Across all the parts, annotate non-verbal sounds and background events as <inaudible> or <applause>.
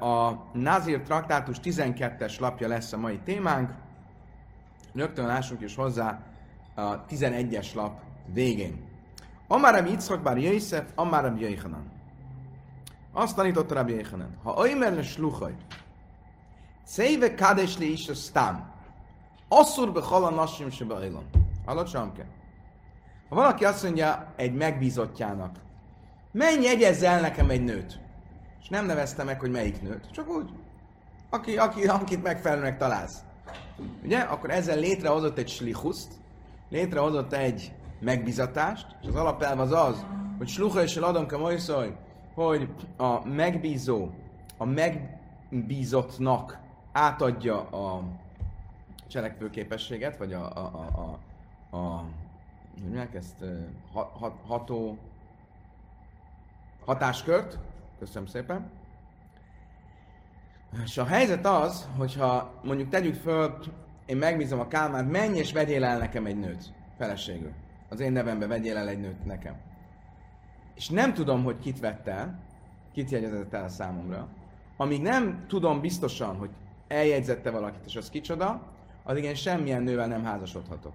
A Nazir traktátus 12-es lapja lesz a mai témánk. Rögtön lássunk is hozzá a 11-es lap végén. Amár Rabbi Yitzchak bár Jöjszef, Amár Rabbi Jöjchanan. Azt tanította Rabbi Jöjchanan. Ha Oimer le sluchaj, Széve kádés le is a sztám. Asszur be hala nassim se be Hallott Samke? Ha valaki azt mondja egy megbízottjának, menj jegyezz el nekem egy nőt. És nem nevezte meg, hogy melyik nőt. Csak úgy, aki, aki, akit megfelelőnek találsz. Ugye? Akkor ezzel létrehozott egy slichuszt, létrehozott egy megbizatást, és az alapelv az az, hogy sluha és adom ka hogy a megbízó, a megbízottnak átadja a cselekvő képességet, vagy a, a, a, a, a hogy ezt, hat, ható hatáskört, köszönöm szépen. És a helyzet az, hogyha mondjuk tegyük föl, én megbízom a Kálmánt, menj és vegyél el nekem egy nőt, feleségül. Az én nevembe vegyél el egy nőt nekem. És nem tudom, hogy kit vett el, kit jegyezett el számomra. Amíg nem tudom biztosan, hogy eljegyzette valakit, és az kicsoda, addig én semmilyen nővel nem házasodhatok.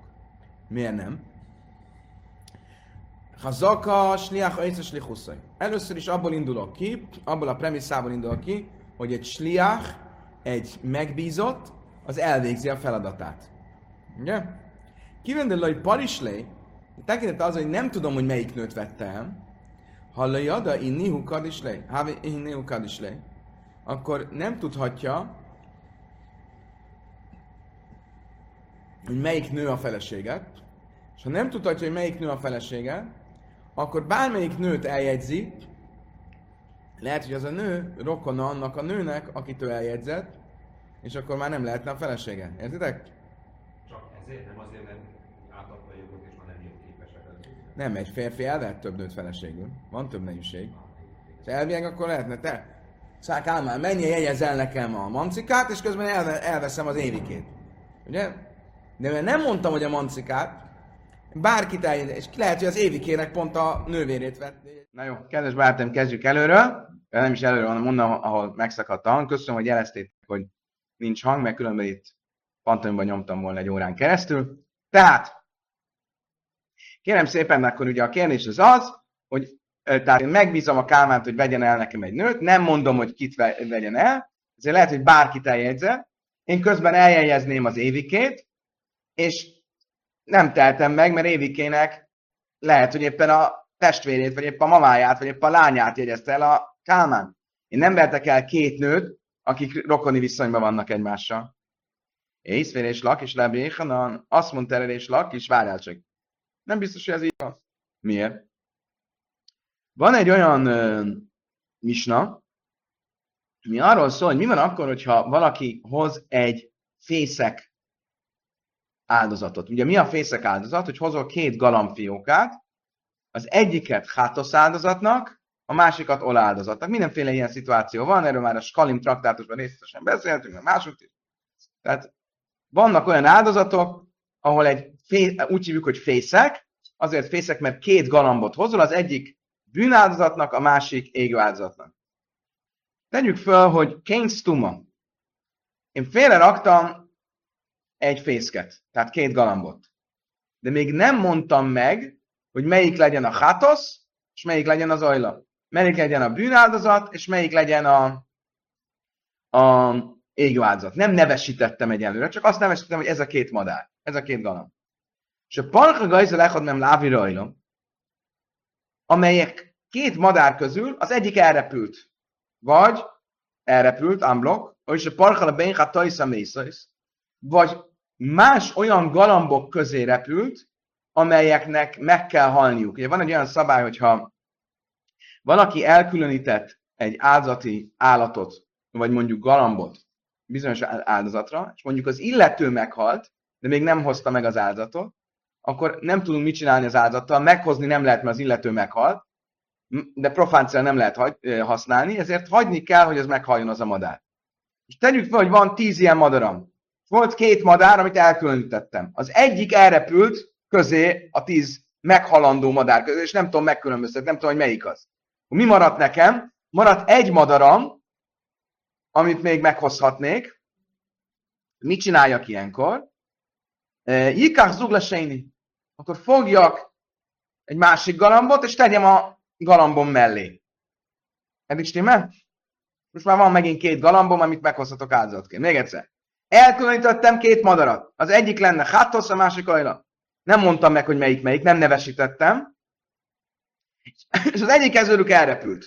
Miért nem? Ha zaka, sliach, ajca, slichuszai. Először is abból indulok ki, abból a premisszából indulok ki, hogy egy sliach, egy megbízott, az elvégzi a feladatát. Ugye? Kivendel, hogy parislé, tekintet az, hogy nem tudom, hogy melyik nőt vette el, hallja, de inni hukad is le, inni hukad is le, akkor nem tudhatja, hogy melyik nő a felesége, és ha nem tudhatja, hogy melyik nő a felesége, akkor bármelyik nőt eljegyzi, lehet, hogy az a nő rokona annak a nőnek, akit ő eljegyzett, és akkor már nem lehetne a felesége. Értitek? Csak ezért nem azért nem átadta a jogot, és már nem jogképesek. Nem, egy férfi elvehet több nőt feleségül. Van több nejűség. És elvileg akkor lehetne te. Szák Álmán, menj jegyezel nekem a mancikát, és közben elve, elveszem az évikét. Ugye? De mert nem mondtam, hogy a mancikát, bárkit eljön, és lehet, hogy az évikének pont a nővérét vett. Na jó, kedves barátaim, kezdjük előről. Nem is előről, hanem onnan, ahol megszakadt a hang. Köszönöm, hogy jelezték, hogy nincs hang, mert különben itt pantomban nyomtam volna egy órán keresztül. Tehát, kérem szépen, akkor ugye a kérdés az az, hogy tehát én megbízom a Kálmánt, hogy vegyen el nekem egy nőt, nem mondom, hogy kit vegyen el, ezért lehet, hogy bárkit eljegyze, én közben eljegyezném az évikét, és nem teltem meg, mert Évikének lehet, hogy éppen a testvérét, vagy éppen a mamáját, vagy éppen a lányát jegyezte el a Kálmán. Én nem vertek el két nőt, akik rokoni viszonyban vannak egymással. Észvér és lak, és Rabbi azt mondta erre, és lak, és várjál csak. Nem biztos, hogy ez így van. Miért? Van egy olyan uh, misna, mi arról szól, hogy mi van akkor, hogyha valaki hoz egy fészek áldozatot. Ugye mi a fészek áldozat? Hogy hozol két galambfiókát, az egyiket hátosz áldozatnak, a másikat ol áldozatnak. Mindenféle ilyen szituáció van, erről már a Skalim traktátusban részletesen beszéltünk, meg mások is. Tehát vannak olyan áldozatok, ahol egy úgy hívjuk, hogy fészek, azért fészek, mert két galambot hozol, az egyik bűnáldozatnak, a másik égő áldozatnak. Tegyük föl, hogy Kane Stuma. Én félre raktam egy fészket, tehát két galambot. De még nem mondtam meg, hogy melyik legyen a hátosz, és melyik legyen az ajla. Melyik legyen a bűnáldozat, és melyik legyen a, a égő áldozat. Nem nevesítettem egyelőre, csak azt nevesítettem, hogy ez a két madár, ez a két galamb. És a parka gajza lechad nem lávi rajlom, amelyek két madár közül az egyik elrepült. Vagy elrepült, unblock, és a parka a benchát tajsza vagy más olyan galambok közé repült, amelyeknek meg kell halniuk. Ugye van egy olyan szabály, hogyha valaki elkülönített egy áldozati állatot, vagy mondjuk galambot bizonyos áldozatra, és mondjuk az illető meghalt, de még nem hozta meg az áldozatot, akkor nem tudunk mit csinálni az áldozattal, meghozni nem lehet, mert az illető meghalt, de profánciál nem lehet hagy, használni, ezért hagyni kell, hogy az meghaljon az a madár. És tegyük fel, hogy van tíz ilyen madaram. Volt két madár, amit elkülönítettem. Az egyik elrepült közé a tíz meghalandó madár közé, és nem tudom megkülönböztetni, nem tudom, hogy melyik az. Mi maradt nekem? Maradt egy madaram, amit még meghozhatnék. Mit csináljak ilyenkor? Jikach zuglaseini. Akkor fogjak egy másik galambot, és tegyem a galambom mellé. Eddig stimmel? Most már van megint két galambom, amit meghozhatok áldozatként. Még egyszer. Elkülönítettem két madarat. Az egyik lenne hátosz, a másik ajla. Nem mondtam meg, hogy melyik melyik, nem nevesítettem. És az egyik kezőrük elrepült.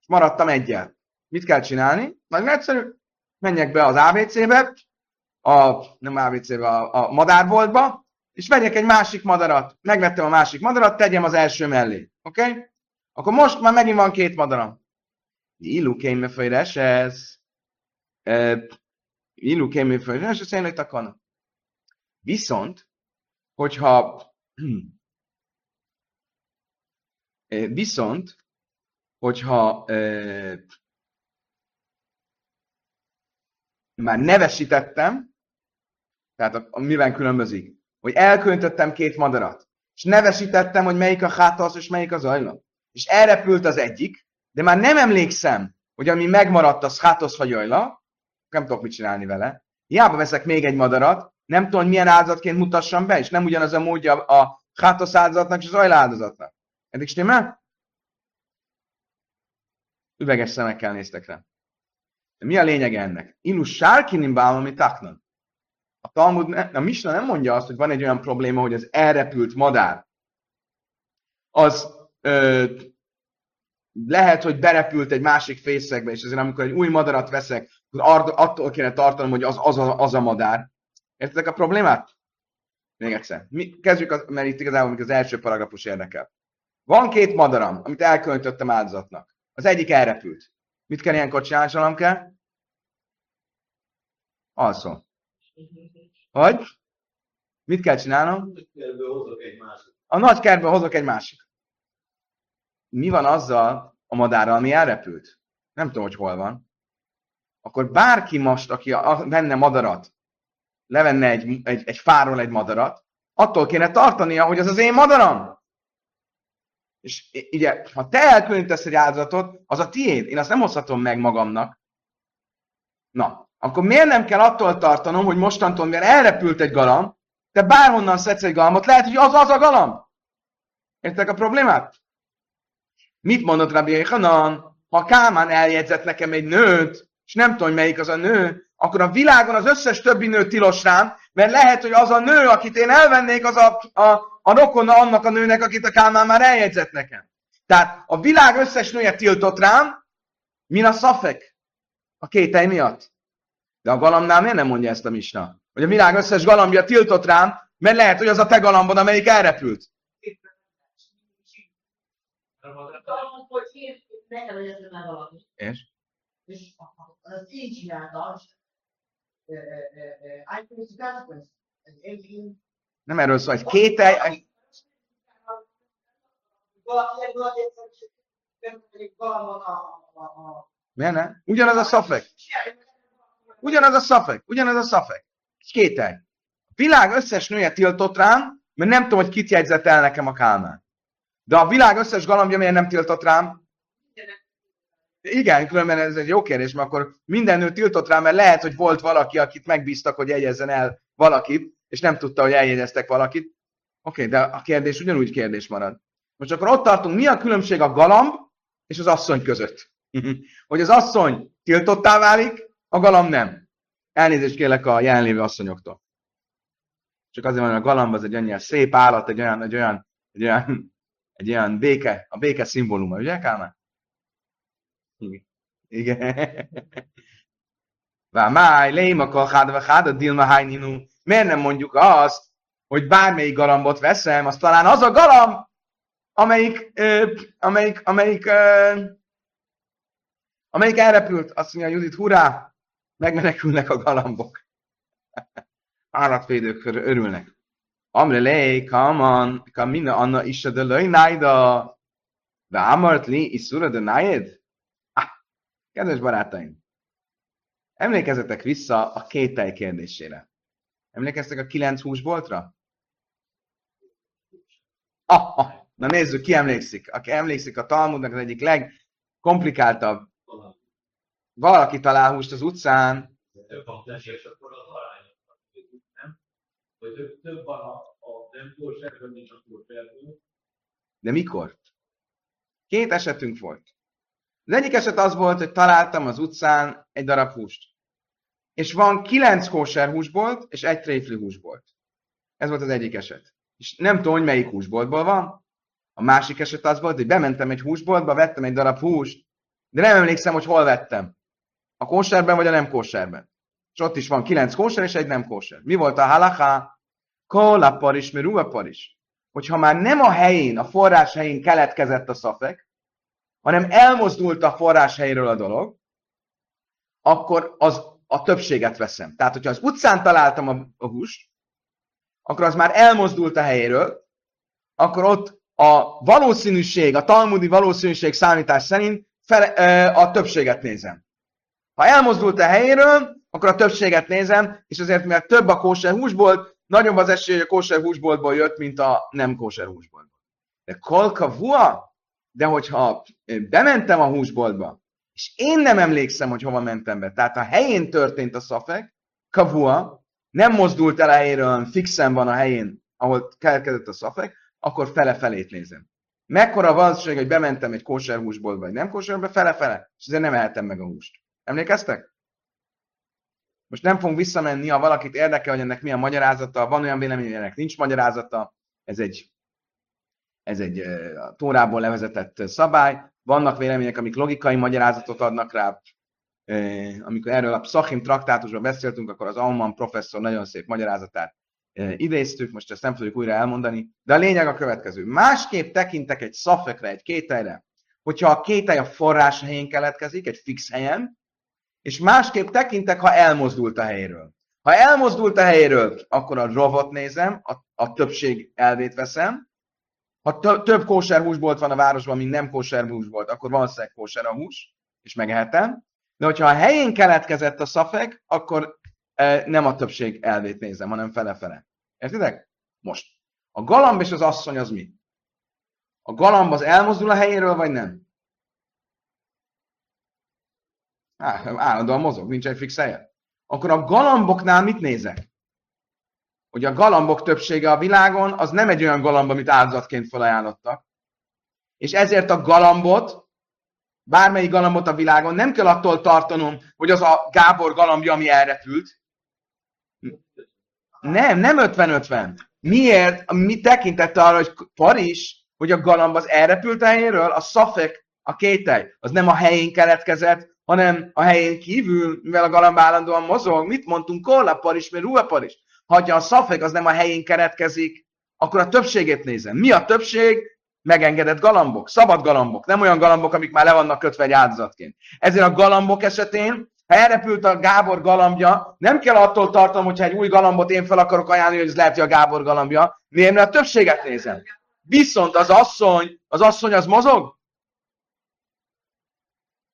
És maradtam egyel. Mit kell csinálni? Nagyon egyszerű. Menjek be az ABC-be, a, nem ABC-be, a, a madárboltba, és vegyek egy másik madarat. Megvettem a másik madarat, tegyem az első mellé. Oké? Okay? Akkor most már megint van két madaram. Illu kéme ez. Illu fejres, ez én takana. Viszont, hogyha <clears throat> viszont, hogyha már nevesítettem, tehát mivel különbözik, hogy elköntöttem két madarat, és nevesítettem, hogy melyik a hátasz és melyik az ajla. És elrepült az egyik, de már nem emlékszem, hogy ami megmaradt, az hátosz vagy ajla, nem tudok mit csinálni vele. Hiába veszek még egy madarat, nem tudom, milyen áldozatként mutassam be, és nem ugyanaz a módja a hátosz áldozatnak és az ajla áldozatnak. Eddig stimmel? Üveges szemekkel néztek rá. De mi a lényeg ennek? Inus sárkinim bálami taknan. A Talmud, a Misna nem mondja azt, hogy van egy olyan probléma, hogy az elrepült madár, az ö, lehet, hogy berepült egy másik fészekbe, és ezért amikor egy új madarat veszek, attól kéne tartanom, hogy az, az, a, az a madár. Értitek a problémát? Még egyszer. Mi, kezdjük, az, mert itt igazából az első paragrafus érdekel. Van két madaram, amit elköltöttem áldozatnak. Az egyik elrepült. Mit kell ilyenkor csinálni, kell? Alszom. Hogy? Mit kell csinálnom? A nagy kertből hozok egy másik. Mi van azzal a madárral, ami elrepült? Nem tudom, hogy hol van. Akkor bárki most, aki venne madarat, levenne egy, egy, egy fáról egy madarat, attól kéne tartania, hogy az az én madaram. És ugye, ha te elkülönítesz egy áldozatot, az a tiéd. Én azt nem hozhatom meg magamnak. Na, akkor miért nem kell attól tartanom, hogy mostantól, mivel elrepült egy galamb, te bárhonnan szedsz egy galambot, lehet, hogy az az a galamb. Értek a problémát? Mit mondott Rabbi Hanan? Ha Kálmán eljegyzett nekem egy nőt, és nem tudom, hogy melyik az a nő, akkor a világon az összes többi nő tilos rám, mert lehet, hogy az a nő, akit én elvennék, az a, a, a rokona annak a nőnek, akit a Kálmán már eljegyzett nekem. Tehát a világ összes nője tiltott rám, min a szafek? A kételj miatt. De a galamnál miért nem mondja ezt a misna? Hogy a világ összes galambja tiltott rám, mert lehet, hogy az a te galambod, amelyik elrepült. És? Az így csinálta, nem erről szól, egy kételj... Miért ne? Ugyanaz a szafek. Ugyanaz a szafek. Ugyanaz a szafek. Kételj. A világ összes nője tiltott rám, mert nem tudom, hogy kit jegyzett el nekem a Kálmán. De a világ összes galambja miért nem tiltott rám? Igen, különben ez egy jó kérdés, mert akkor minden nő tiltott rá, mert lehet, hogy volt valaki, akit megbíztak, hogy jegyezzen el valakit, és nem tudta, hogy eljegyeztek valakit. Oké, okay, de a kérdés ugyanúgy kérdés marad. Most akkor ott tartunk, mi a különbség a galamb és az asszony között? <laughs> hogy az asszony tiltottá válik, a galamb nem. Elnézést kérlek a jelenlévő asszonyoktól. Csak azért van, hogy a galamb az egy olyan szép állat, egy olyan, egy olyan, egy olyan, egy olyan béke, a béke szimbóluma, ugye Kálmán? Igen. Vámáj, léma kalhád, vagy a dilma hányninu. Miért nem mondjuk azt, hogy bármelyik galambot veszem, az talán az a galamb, amelyik, ö, amelyik, amelyik, ö, amelyik elrepült. Azt mondja Judit, hurrá, megmenekülnek a galambok. <laughs> Állatvédők örülnek. Amre lej, kaman, kamina anna is a löj nájda. De amart li, iszura de nájed? Kedves barátaim, emlékezzetek vissza a kételj kérdésére. Emlékeztek a kilenc húsboltra? Ah, ah, na nézzük, ki emlékszik. Aki emlékszik a Talmudnak az egyik legkomplikáltabb valaki talál húst az utcán, több flash, és akkor az? Vagy több, van a, a mint a de mikor? Két esetünk volt. Az egyik eset az volt, hogy találtam az utcán egy darab húst. És van kilenc kóser húsbolt, és egy tréfli húsbolt. Ez volt az egyik eset. És nem tudom, hogy melyik húsboltból van. A másik eset az volt, hogy bementem egy húsboltba, vettem egy darab húst, de nem emlékszem, hogy hol vettem. A kóserben vagy a nem kóserben. És ott is van kilenc kóser és egy nem kóser. Mi volt a halaká? Kólapar is, mert is. Hogyha már nem a helyén, a forrás helyén keletkezett a szafek, hanem elmozdult a forrás helyről a dolog, akkor az a többséget veszem. Tehát, hogyha az utcán találtam a, a húst, akkor az már elmozdult a helyéről, akkor ott a valószínűség, a talmudi valószínűség számítás szerint fele, a többséget nézem. Ha elmozdult a helyéről, akkor a többséget nézem, és azért, mivel több a kóser húsból, nagyobb az esély, hogy a kóser húsboltból jött, mint a nem kóser húsboltból. De kolka vua, de hogyha bementem a húsboltba, és én nem emlékszem, hogy hova mentem be, tehát a helyén történt a szafek, kavua, nem mozdult el a helyéről, fixen van a helyén, ahol keletkezett a szafek, akkor fele-felét nézem. Mekkora valószínűség, hogy bementem egy kóser húsboltba, vagy nem kóserbe, fele-fele, és ezért nem ehetem meg a húst. Emlékeztek? Most nem fogunk visszamenni, ha valakit érdekel, hogy ennek mi magyarázata, van olyan vélemény, hogy ennek nincs magyarázata, ez egy, ez egy a tórából levezetett szabály, vannak vélemények, amik logikai magyarázatot adnak rá, amikor erről a Psachim traktátusban beszéltünk, akkor az Alman professzor nagyon szép magyarázatát idéztük, most ezt nem tudjuk újra elmondani, de a lényeg a következő. Másképp tekintek egy szafekre, egy kételre, hogyha a kételj a forrás helyén keletkezik, egy fix helyen, és másképp tekintek, ha elmozdult a helyéről. Ha elmozdult a helyéről, akkor a rovot nézem, a, a többség elvét veszem. Ha több kóser húsbolt van a városban, mint nem kóser húsbolt, akkor valószínűleg kóser a hús, és megehetem. De hogyha a helyén keletkezett a szafek, akkor e, nem a többség elvét nézem, hanem fele-fele. Értitek? Most. A galamb és az asszony az mi? A galamb az elmozdul a helyéről, vagy nem? állandóan mozog, nincs egy fix helye. Akkor a galamboknál mit nézek? Hogy a galambok többsége a világon az nem egy olyan galamb, amit áldozatként felajánlottak. És ezért a galambot, bármelyik galambot a világon nem kell attól tartanom, hogy az a Gábor galambja, ami elrepült. Nem, nem 50-50. Miért? Mi tekintette arra, hogy Paris, hogy a galamb az elrepült helyéről, a szafek, a kételj, az nem a helyén keletkezett, hanem a helyén kívül, mivel a galamb állandóan mozog, mit mondtunk, kollapar is, mert ruhapar is. Ha a szafek az nem a helyén keretkezik, akkor a többségét nézem. Mi a többség? Megengedett galambok, szabad galambok, nem olyan galambok, amik már le vannak kötve egy áldozatként. Ezért a galambok esetén, ha elrepült a Gábor galambja, nem kell attól tartom, hogyha egy új galambot én fel akarok ajánlani, hogy ez lehet, hogy a Gábor galambja. Miért? Mert a többséget nézem. Viszont az asszony, az asszony az mozog?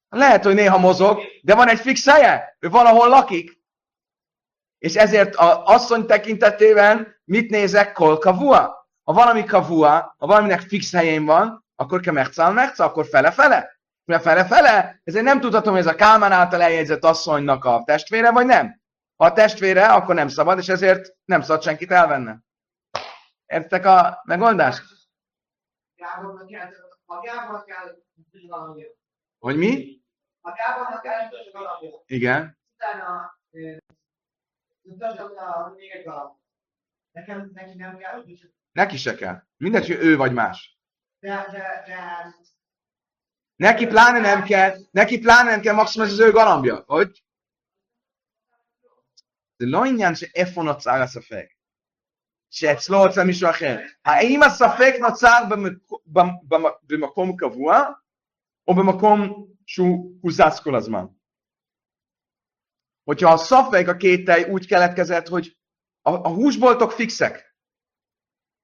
Lehet, hogy néha mozog, de van egy fix helye, ő valahol lakik. És ezért az asszony tekintetében mit nézek? Kol kavua. Ha valami kavua, ha valaminek fix helyén van, akkor kell mechcal mechcal, akkor fele-fele. Mert fele-fele, ezért nem tudhatom, hogy ez a Kálmán által eljegyzett asszonynak a testvére, vagy nem. Ha a testvére, akkor nem szabad, és ezért nem szabad senkit elvenni. Értek a megoldást? Hogy mi? A elmondta galambot. Igen. Utána mutatja még egy galambot. Nekem, neki nem kell, úgyhogy... Neki se kell. Mindegy, hogy ő vagy más. De, de, de... Neki pláne nem kell, neki pláne nem kell maximum az ő galambja. Hogy? זה לא עניין שאיפה נוצר הספק, שאצלו אצל מישהו אחר. האם הספק נוצר במקום קבוע או במקום שהוא הוזז כל הזמן. Hogyha a szafveg a két tej úgy keletkezett, hogy a, a húsboltok fixek,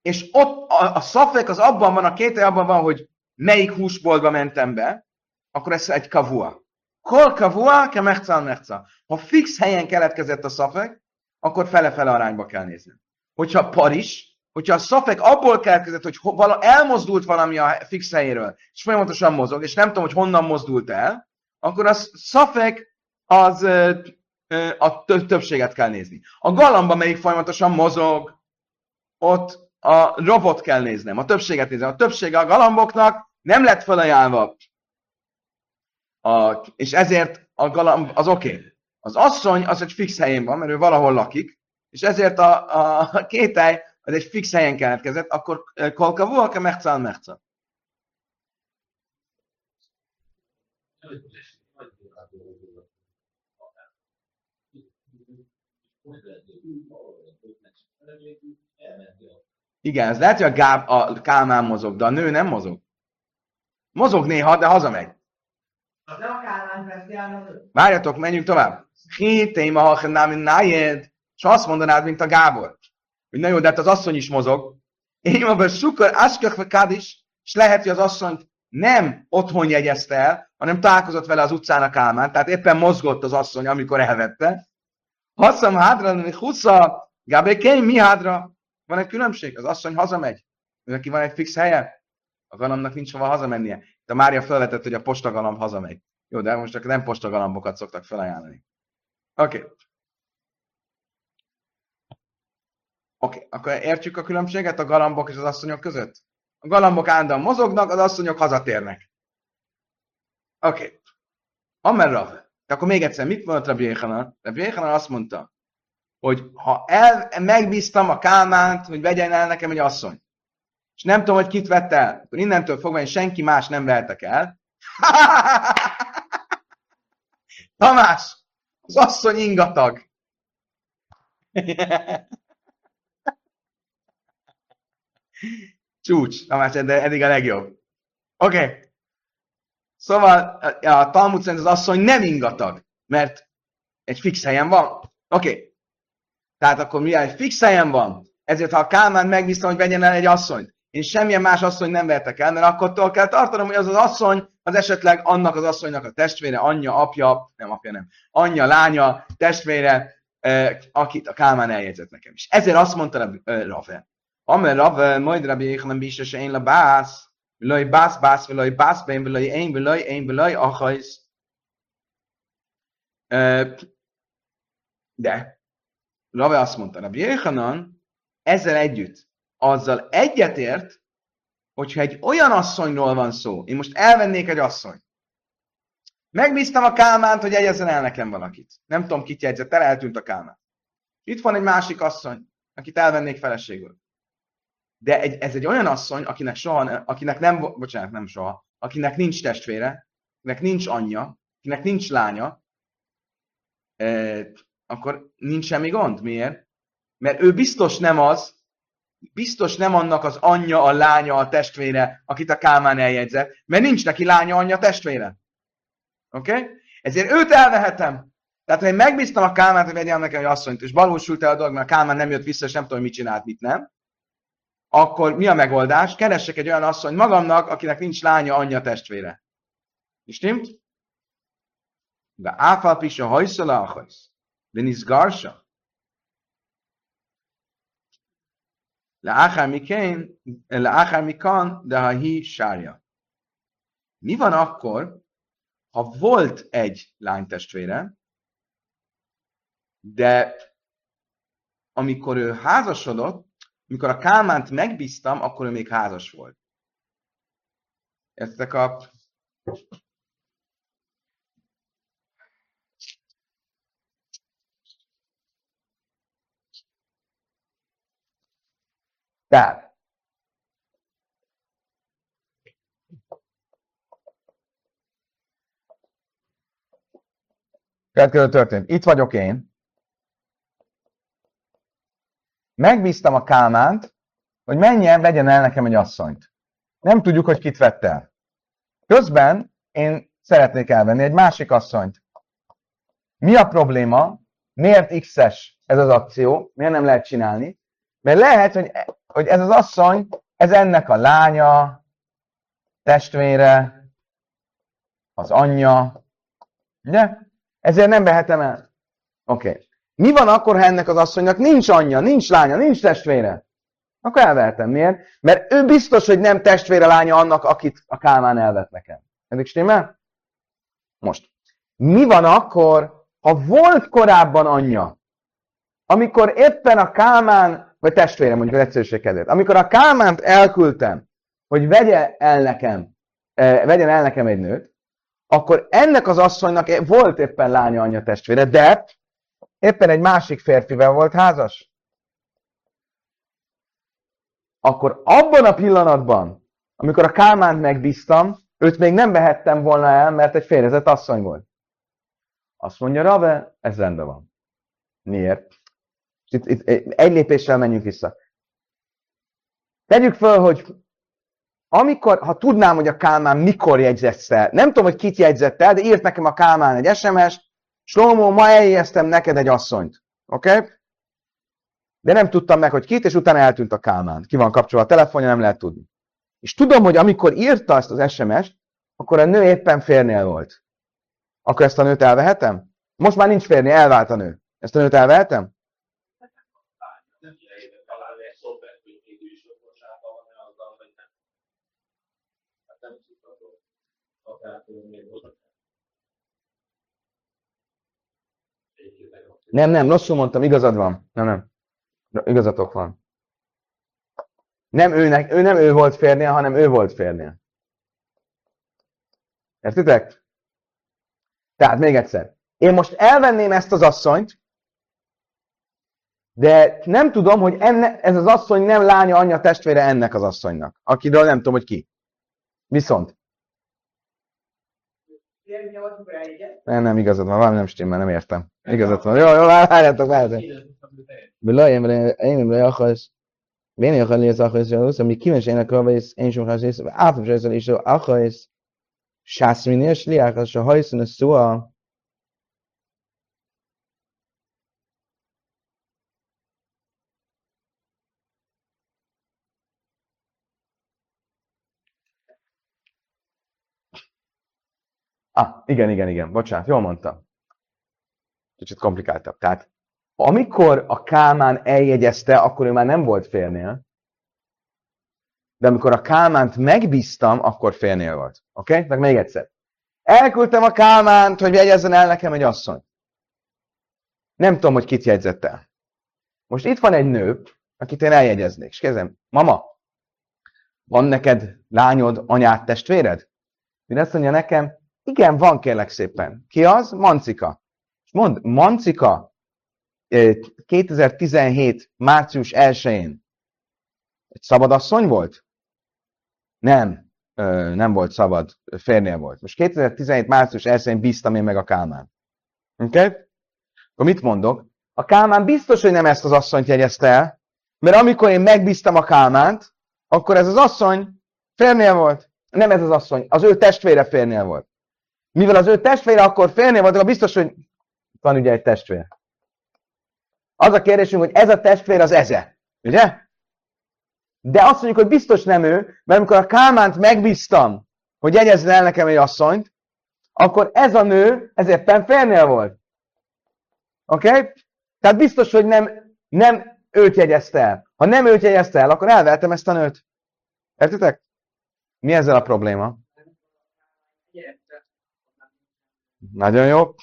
és ott a, a szafveg az abban van, a két tej abban van, hogy melyik húsboltba mentem be, akkor ez egy kavua. Kol kavua, ke mechca mechca. Ha fix helyen keletkezett a szafek, akkor fele-fele arányba kell nézni. Hogyha paris, hogyha a szafek abból keletkezett, hogy vala, elmozdult valami a fix helyéről, és folyamatosan mozog, és nem tudom, hogy honnan mozdult el, akkor az szafek az a tö- többséget kell nézni. A galamba, melyik folyamatosan mozog, ott a robot kell néznem, a többséget nézem. A többsége a galamboknak nem lett felajánlva. A, és ezért a galamb az oké. Okay. Az asszony az egy fix helyén van, mert ő valahol lakik, és ezért a, a kételj az egy fix helyen keletkezett, akkor kolka volka mechcal mechcal. Igen, ez lehet, hogy a, gáb, a kálmán mozog, de a nő nem mozog. Mozog néha, de hazamegy. Az nem a Kálmán veszi az Várjatok, menjünk tovább. Hitéim a nájed. És azt mondanád, mint a Gábor. Hogy na jó, de hát az asszony is mozog. Én a sukar, áskök is, és lehet, hogy az asszonyt nem otthon jegyezte el, hanem találkozott vele az utcán a Kálmán, tehát éppen mozgott az asszony, amikor elvette. Hasszam hádra, husza, Gábé, mi hádra? Van egy különbség? Az asszony hazamegy. Neki van egy fix helye? A galamnak nincs hova hazamennie. De Mária felvetett, hogy a postagalamb hazamegy. Jó, de most csak nem postagalambokat szoktak felajánlani. Oké. Okay. Oké, okay. akkor értjük a különbséget a galambok és az asszonyok között? A galambok állandóan mozognak, az asszonyok hazatérnek. Oké. Okay. Amerra. De akkor még egyszer, mit mondott Rabbi Yechanan? Rabbi Yechanan azt mondta, hogy ha el, megbíztam a Kálmánt, hogy vegyen el nekem egy asszony, és nem tudom, hogy kit vett el, akkor innentől fogva én senki más nem vehetek el. <laughs> Tamás, az asszony ingatag. <laughs> Csúcs, Tamás, de eddig a legjobb. Oké. Okay. Szóval a Talmud szerint az asszony nem ingatag, mert egy fix helyen van. Oké. Okay. Tehát akkor mivel egy fix helyen van, ezért ha a Kálmán megbízta, hogy vegyen el egy asszonyt, én semmilyen más asszony nem vertek el, mert akkor kell tartanom, hogy az az asszony, az esetleg annak az asszonynak a testvére, anyja, apja, nem apja nem, anyja, lánya, testvére, akit a Kálmán eljegyzett nekem is. Ezért azt mondta Rafe. Amer Rafe, majd Rabbi Jéhanem bísa se én bász, bász, bász, vilaj bász, ben, vilaj én, vilaj én, vilaj achajsz. Eh, de, Rave azt mondta, Rabbi Jéhanan ezzel együtt azzal egyetért, hogyha egy olyan asszonyról van szó, én most elvennék egy asszonyt, megbíztam a Kálmánt, hogy egyezzen el nekem valakit. Nem tudom, kit jegyzett el, eltűnt a Kálmán. Itt van egy másik asszony, akit elvennék feleségül. De egy, ez egy olyan asszony, akinek soha, akinek nem, bocsánat, nem soha, akinek nincs testvére, akinek nincs anyja, akinek nincs lánya, eh, akkor nincs semmi gond. Miért? Mert ő biztos nem az, biztos nem annak az anyja, a lánya, a testvére, akit a Kálmán eljegyzett, mert nincs neki lánya, anyja, testvére. Oké? Okay? Ezért őt elvehetem. Tehát, ha én megbíztam a Kálmánt, hogy vegyem nekem egy asszonyt, és valósult el a dolog, mert a Kálmán nem jött vissza, és nem tudom, mit csinált, mit nem, akkor mi a megoldás? Keressek egy olyan asszonyt magamnak, akinek nincs lánya, anyja, testvére. És stimmt? De áfal pisa hajszala a hajsz. De nisz garsa. Leáchár mikén, leáchár mikán, de ha hi sárja. Mi van akkor, ha volt egy lánytestvére, de amikor ő házasodott, amikor a Kálmánt megbíztam, akkor ő még házas volt. Értek a... Tehát, Következő történt. Itt vagyok én. Megbíztam a Kálmánt, hogy menjen, vegyen el nekem egy asszonyt. Nem tudjuk, hogy kit vett el. Közben én szeretnék elvenni egy másik asszonyt. Mi a probléma? Miért X-es ez az akció? Miért nem lehet csinálni? Mert lehet, hogy, hogy ez az asszony, ez ennek a lánya, testvére, az anyja, ugye? Ezért nem vehetem el. Oké. Okay. Mi van akkor, ha ennek az asszonynak nincs anyja, nincs lánya, nincs testvére? Akkor elvehetem. Miért? Mert ő biztos, hogy nem testvére lánya annak, akit a Kálmán elvett nekem. Eddig stimmel? Most, mi van akkor, ha volt korábban anyja, amikor éppen a Kálmán, vagy testvére mondjuk az egyszerűség kedvéért, amikor a Kálmánt elküldtem, hogy vegye el nekem, eh, vegyen el nekem egy nőt, akkor ennek az asszonynak volt éppen lánya anyja testvére, de éppen egy másik férfivel volt házas. Akkor abban a pillanatban, amikor a Kálmánt megbíztam, őt még nem vehettem volna el, mert egy férjezett asszony volt. Azt mondja Rave, ez rendben van. Miért? Itt, itt, egy lépéssel menjünk vissza. Tegyük föl, hogy amikor, ha tudnám, hogy a Kálmán mikor jegyzett el, nem tudom, hogy kit jegyzett el, de írt nekem a Kálmán egy SMS-t, Slomó, ma eljeztem neked egy asszonyt. Oké? Okay? De nem tudtam meg, hogy kit, és utána eltűnt a Kálmán. Ki van kapcsolva a telefonja, nem lehet tudni. És tudom, hogy amikor írta azt az SMS-t, akkor a nő éppen férnél volt. Akkor ezt a nőt elvehetem? Most már nincs férni, elvált a nő. Ezt a nőt elvehetem? Nem idejében találni egy szoftvert, hogy még ő is jogosában van-e azzal, vagy nem. Hát nem tudható. Akár még oda. Nem, nem, rosszul mondtam, igazad van. Nem, nem. Igazatok van. Nem őnek, ő nem ő volt férnél, hanem ő volt férnél. Értitek? Tehát még egyszer. Én most elvenném ezt az asszonyt, de nem tudom, hogy enne, ez az asszony nem lánya, anyja, testvére ennek az asszonynak, akiről nem tudom, hogy ki. Viszont. Nem, nem, igazad van, valami nem stimmel, nem értem. Igazad van. Jó, jó, várjátok, várjátok. Bilaj, én én emre akhoz, Béni akar lész akhoz, az ami kíváncsi én akar, és én sem akar, és átom sem az és akhoz, sászminél, sliákhoz, se hajszon a szóa, Ah, igen, igen, igen. Bocsánat, jól mondtam. Kicsit komplikáltabb. Tehát amikor a Kálmán eljegyezte, akkor ő már nem volt félnél, de amikor a Kálmánt megbíztam, akkor félnél volt. Oké? Okay? Meg még egyszer. Elküldtem a Kálmánt, hogy jegyezzen el nekem egy asszony. Nem tudom, hogy kit jegyzett el. Most itt van egy nő, akit én eljegyeznék, és kezdem, mama, van neked lányod, anyád, testvéred? Én azt mondja nekem, igen, van kérlek szépen. Ki az? Mancika. Mond, Mancika 2017. március 1-én egy szabadasszony volt? Nem, nem volt szabad, férnél volt. Most 2017. március 1-én bíztam én meg a Kálmán. Oké? Okay? Akkor mit mondok? A Kálmán biztos, hogy nem ezt az asszonyt jegyezte el, mert amikor én megbíztam a Kálmánt, akkor ez az asszony férnél volt. Nem ez az asszony, az ő testvére férnél volt. Mivel az ő testvére akkor volt, akkor biztos, hogy van ugye egy testvér. Az a kérdésünk, hogy ez a testvér az eze. Ugye? De azt mondjuk, hogy biztos nem ő, mert amikor a Kálmánt megbíztam, hogy jegyezzen el nekem egy asszonyt, akkor ez a nő, ez éppen férnél volt. Oké? Okay? Tehát biztos, hogy nem, nem őt jegyezte el. Ha nem őt jegyezte el, akkor elvertem ezt a nőt. Értitek? Mi ezzel a probléma? Nagyon jó.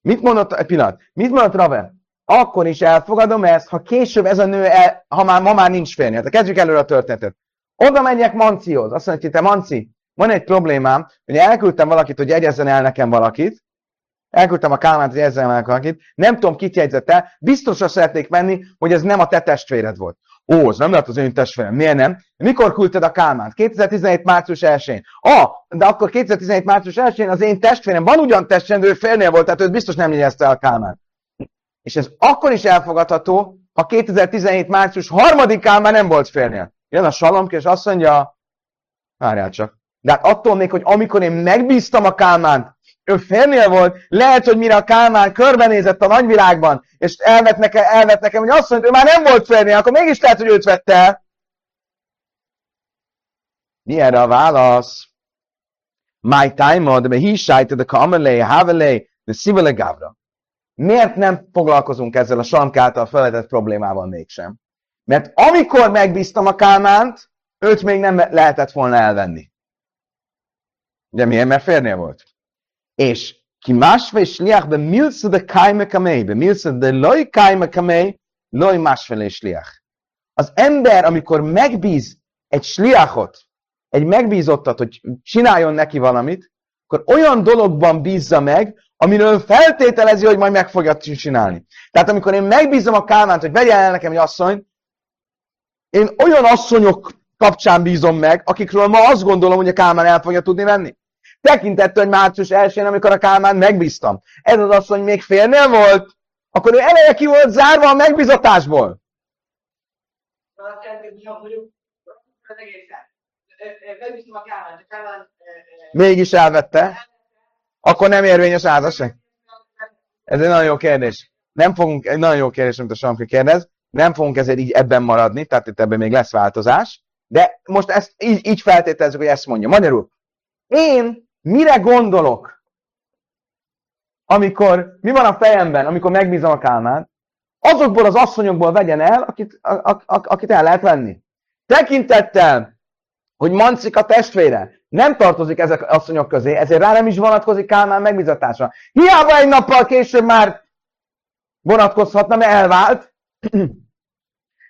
Mit mondott, egy pillanat, mit mondott Rave? akkor is elfogadom ezt, ha később ez a nő, el, ha már ma már nincs férni. Hát kezdjük előre a történetet. Oda menjek Mancihoz. Azt mondja, te Manci, van egy problémám, hogy elküldtem valakit, hogy jegyezzen el nekem valakit, elküldtem a Kálmánt, hogy jegyezzen el valakit, nem tudom, kit jegyzett el, biztosra szeretnék menni, hogy ez nem a te testvéred volt. Ó, ez nem lehet az én testvérem. Miért nem? Mikor küldted a Kálmánt? 2017. március 1-én. Ah, de akkor 2017. március 1-én az én testvérem, van ugyan testvérem, de ő félnél volt, tehát őt biztos nem jegyezte el Kálmánt. És ez akkor is elfogadható, ha 2017. március 3-án már nem volt férnél. Jön a salomk, és azt mondja, várjál csak. De hát attól még, hogy amikor én megbíztam a Kálmánt, ő férnél volt, lehet, hogy mire a Kálmán körbenézett a nagyvilágban, és elvett nekem, elvett nekem, hogy azt mondja, ő már nem volt férnél, akkor mégis lehet, hogy őt vette el. Mi erre a válasz? My time, de he sajt, de kamelé, havelé, de szivele gavra. Miért nem foglalkozunk ezzel a Sank által felvetett problémával mégsem? Mert amikor megbíztam a Kálmánt, őt még nem lehetett volna elvenni. Ugye miért? Mert férnél volt. És ki sliach be milsze de kaime kamei, be milsze de loj másfél sliach. Az ember, amikor megbíz egy sliachot, egy megbízottat, hogy csináljon neki valamit, akkor olyan dologban bízza meg, amiről feltételezi, hogy majd meg fogja csinálni. Tehát amikor én megbízom a Kálmánt, hogy vegyen el nekem egy asszonyt, én olyan asszonyok kapcsán bízom meg, akikről ma azt gondolom, hogy a Kálmán el fogja tudni venni. Tekintettől, hogy március 1 amikor a Kálmán megbíztam. Ez az asszony még félnél volt, akkor ő eleje ki volt zárva a megbizatásból. A Kálmán Mégis elvette. Akkor nem érvényes házasság? Ez egy nagyon jó kérdés. Nem fogunk, egy nagyon jó kérdés, amit a Samki kérdez. Nem fogunk ezért így ebben maradni, tehát itt ebben még lesz változás. De most ezt így, így feltételezzük, hogy ezt mondja. Magyarul, én mire gondolok, amikor, mi van a fejemben, amikor megbízom a Kálmán, azokból az asszonyokból vegyen el, akit, a, a, a, akit el lehet venni. Tekintettel, hogy Mancik a testvére nem tartozik ezek az asszonyok közé, ezért rá nem is vonatkozik Kálmán megbízatása. Hiába egy nappal később már vonatkozhatna, mert elvált. <clears throat>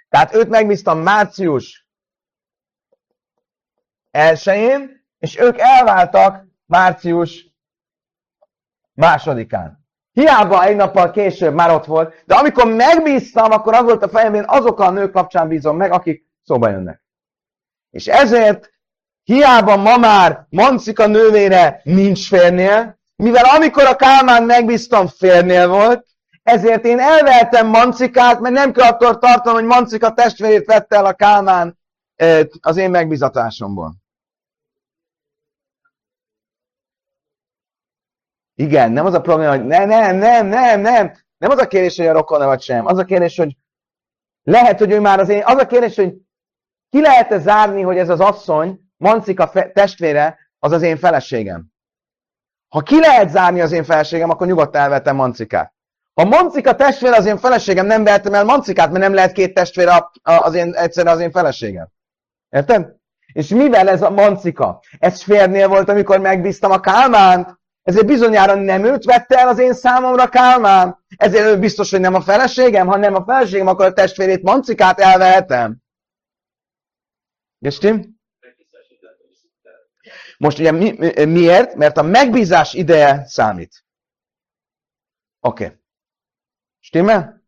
Tehát őt megbíztam március 1 és ők elváltak március másodikán. Hiába egy nappal később már ott volt, de amikor megbíztam, akkor az volt a fejemben, azokkal a nők kapcsán bízom meg, akik szóba jönnek. És ezért hiába ma már Mancika nővére nincs férnél, mivel amikor a Kálmán megbíztam, férnél volt, ezért én elvehetem Mancikát, mert nem kell attól tartanom, hogy Mancika testvérét vette el a Kálmán az én megbizatásomból. Igen, nem az a probléma, hogy nem, nem, nem, nem, nem. Nem az a kérdés, hogy a rokon vagy sem. Az a kérdés, hogy lehet, hogy ő már az én... Az a kérdés, hogy ki lehet-e zárni, hogy ez az asszony, Mancika testvére, az az én feleségem. Ha ki lehet zárni az én feleségem, akkor nyugodtan elvetem Mancikát. Ha Mancika testvére az én feleségem, nem vehetem el Mancikát, mert nem lehet két testvére az én, egyszerre az én feleségem. Érted? És mivel ez a Mancika? Ez férnél volt, amikor megbíztam a Kálmánt, ezért bizonyára nem őt vette el az én számomra Kálmán. Ezért ő biztos, hogy nem a feleségem, ha nem a feleségem, akkor a testvérét Mancikát elvehetem. Értem? Most ugye mi, miért? Mert a megbízás ideje számít. Oké. Okay. Stimmel?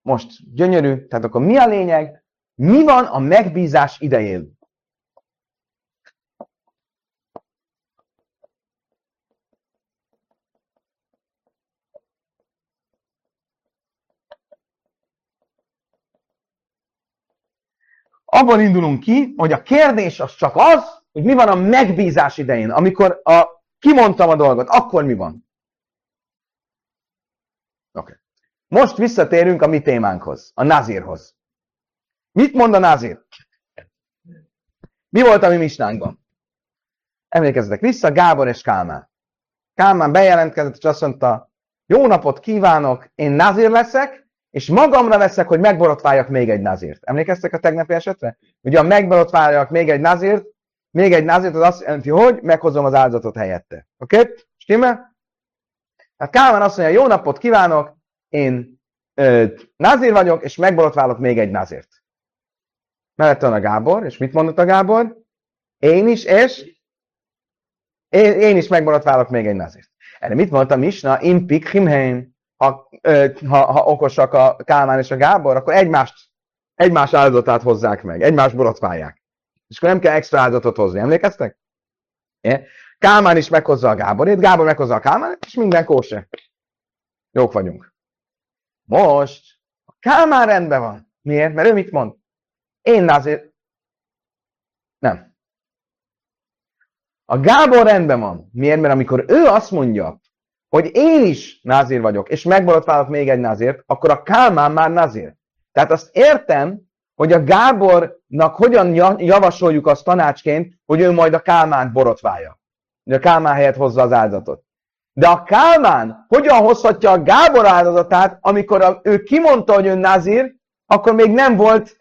Most gyönyörű. Tehát akkor mi a lényeg? Mi van a megbízás idején? Abban indulunk ki, hogy a kérdés az csak az, hogy mi van a megbízás idején, amikor a, kimondtam a dolgot, akkor mi van? Oké. Okay. Most visszatérünk a mi témánkhoz, a Nazirhoz. Mit mond a Nazir? Mi volt a mi misnánkban? Emlékezzetek vissza, Gábor és Kálmán. Kálmán bejelentkezett, és azt mondta, jó napot kívánok, én Nazir leszek, és magamra veszek, hogy megborotváljak még egy nazírt. Emlékeztek a tegnapi esetre? Ugye a megborotváljak még egy nazírt, még egy nazírt, az azt jelenti, hogy meghozom az áldozatot helyette. Oké? Okay? Stimmel? Hát Kálmán azt mondja, jó napot kívánok, én ö, nazír vagyok, és megborotválok még egy nazírt. Mellett van a Gábor, és mit mondott a Gábor? Én is, és én, én is megborotválok még egy nazírt. Erre mit mondta Misna? In pikrimheim ha, ha, ha okosak a Kálmán és a Gábor, akkor egymást, egymás áldozatát hozzák meg, egymást borotválják. És akkor nem kell extra áldozatot hozni, emlékeztek? É? Kálmán is meghozza a Gáborét, Gábor meghozza a Kálmán, és minden kóse. Jók vagyunk. Most a Kálmán rendben van. Miért? Mert ő mit mond? Én azért... Nem. A Gábor rendben van. Miért? Mert amikor ő azt mondja, hogy én is názír vagyok, és megborotválok még egy názért, akkor a Kálmán már názír. Tehát azt értem, hogy a Gábornak hogyan javasoljuk azt tanácsként, hogy ő majd a Kálmánt borotválja. Hogy a Kálmán helyett hozza az áldozatot. De a Kálmán hogyan hozhatja a Gábor áldozatát, amikor a, ő kimondta, hogy ő nazír, akkor még nem volt,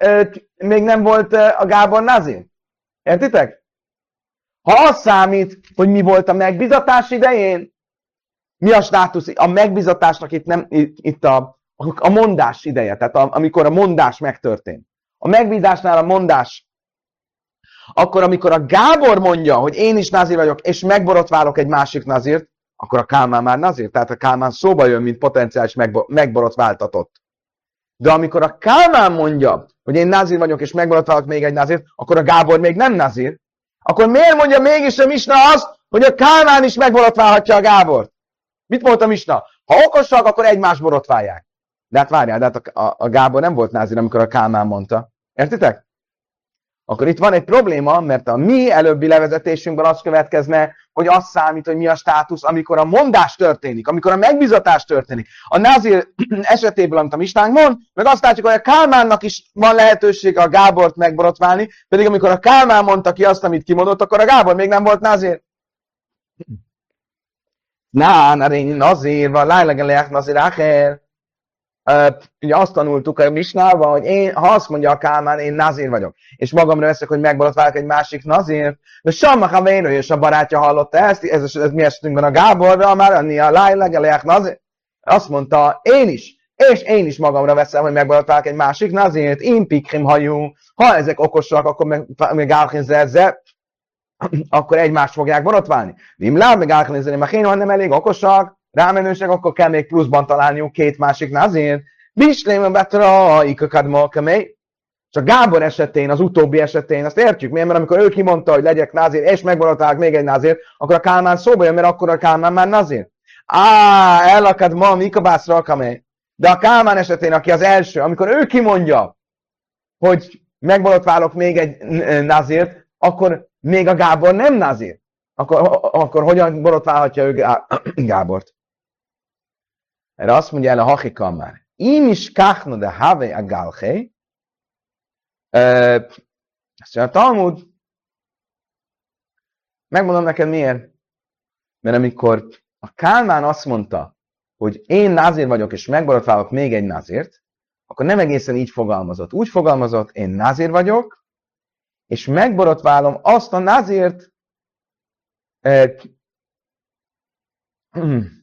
még nem volt a Gábor nazír. Értitek? Ha az számít, hogy mi volt a megbizatás idején, mi a státusz? A megbizatásnak itt, nem, itt, a, a mondás ideje, tehát a, amikor a mondás megtörtént. A megbízásnál a mondás, akkor amikor a Gábor mondja, hogy én is nazír vagyok, és megborotválok egy másik nazírt, akkor a Kálmán már nazír, tehát a Kálmán szóba jön, mint potenciális megborotváltatott. De amikor a Kálmán mondja, hogy én nazír vagyok, és megborotválok még egy nazírt, akkor a Gábor még nem nazír. Akkor miért mondja mégis a Misna azt, hogy a Kálmán is megborotválhatja a Gábort? Mit mondta Misna? Ha okosak, akkor egymást borotválják. De hát várjál, de hát a, a, a Gábor nem volt názir, amikor a Kálmán mondta. Értitek? Akkor itt van egy probléma, mert a mi előbbi levezetésünkben az következne, hogy az számít, hogy mi a státusz, amikor a mondás történik, amikor a megbizatás történik. A názir <clears throat> esetéből, amit a Mistánk mond, meg azt látjuk, hogy a Kálmánnak is van lehetősége a Gábort megborotválni, pedig amikor a Kálmán mondta ki azt, amit kimondott, akkor a Gábor még nem volt názir. Na, na, nazir, van, lájlegeleják nazir, áher ugye azt tanultuk a Misnában, hogy én, ha azt mondja a Kálmán, én nazír vagyok, és magamra veszek, hogy megborotválok egy másik nazír, de Samma Havénő és a barátja hallotta ezt, ez, ez, ez mi esetünkben a Gáborra, már a a lájlegeleják nazír, azt mondta, én is, és én is magamra veszem, hogy megborotválok egy másik nazírt, én pikrim hajú, ha ezek okosak, akkor meg, meg akkor egymást fogják borotválni. Vim láb, meg álkalizeni, mert ha nem elég okosak, rámenősek, akkor kell még pluszban találniuk két másik nazért. Bislém betra, ikakadma kamely. Csak Gábor esetén, az utóbbi esetén, azt értjük, miért? Mert amikor ő kimondta, hogy legyek nazír, és megmaradták még egy nazír, akkor a Kálmán szóba jön, mert akkor a Kálmán már nazír. Á, elakad ma, mikabászra kamely. De a Kálmán esetén, aki az első, amikor ő kimondja, hogy megborotválok még egy nazírt, akkor még a Gábor nem nazír. Akkor, akkor hogyan borotválhatja ő <clears throat> Gábort? Erre azt mondja el a Hachikam már. Im is kachno de have a galche. Azt mondja Talmud. Megmondom neked miért. Mert amikor a Kálmán azt mondta, hogy én názér vagyok, és megborotválok még egy názért, akkor nem egészen így fogalmazott. Úgy fogalmazott, én názér vagyok, és megborotválom azt a názért, <clears throat>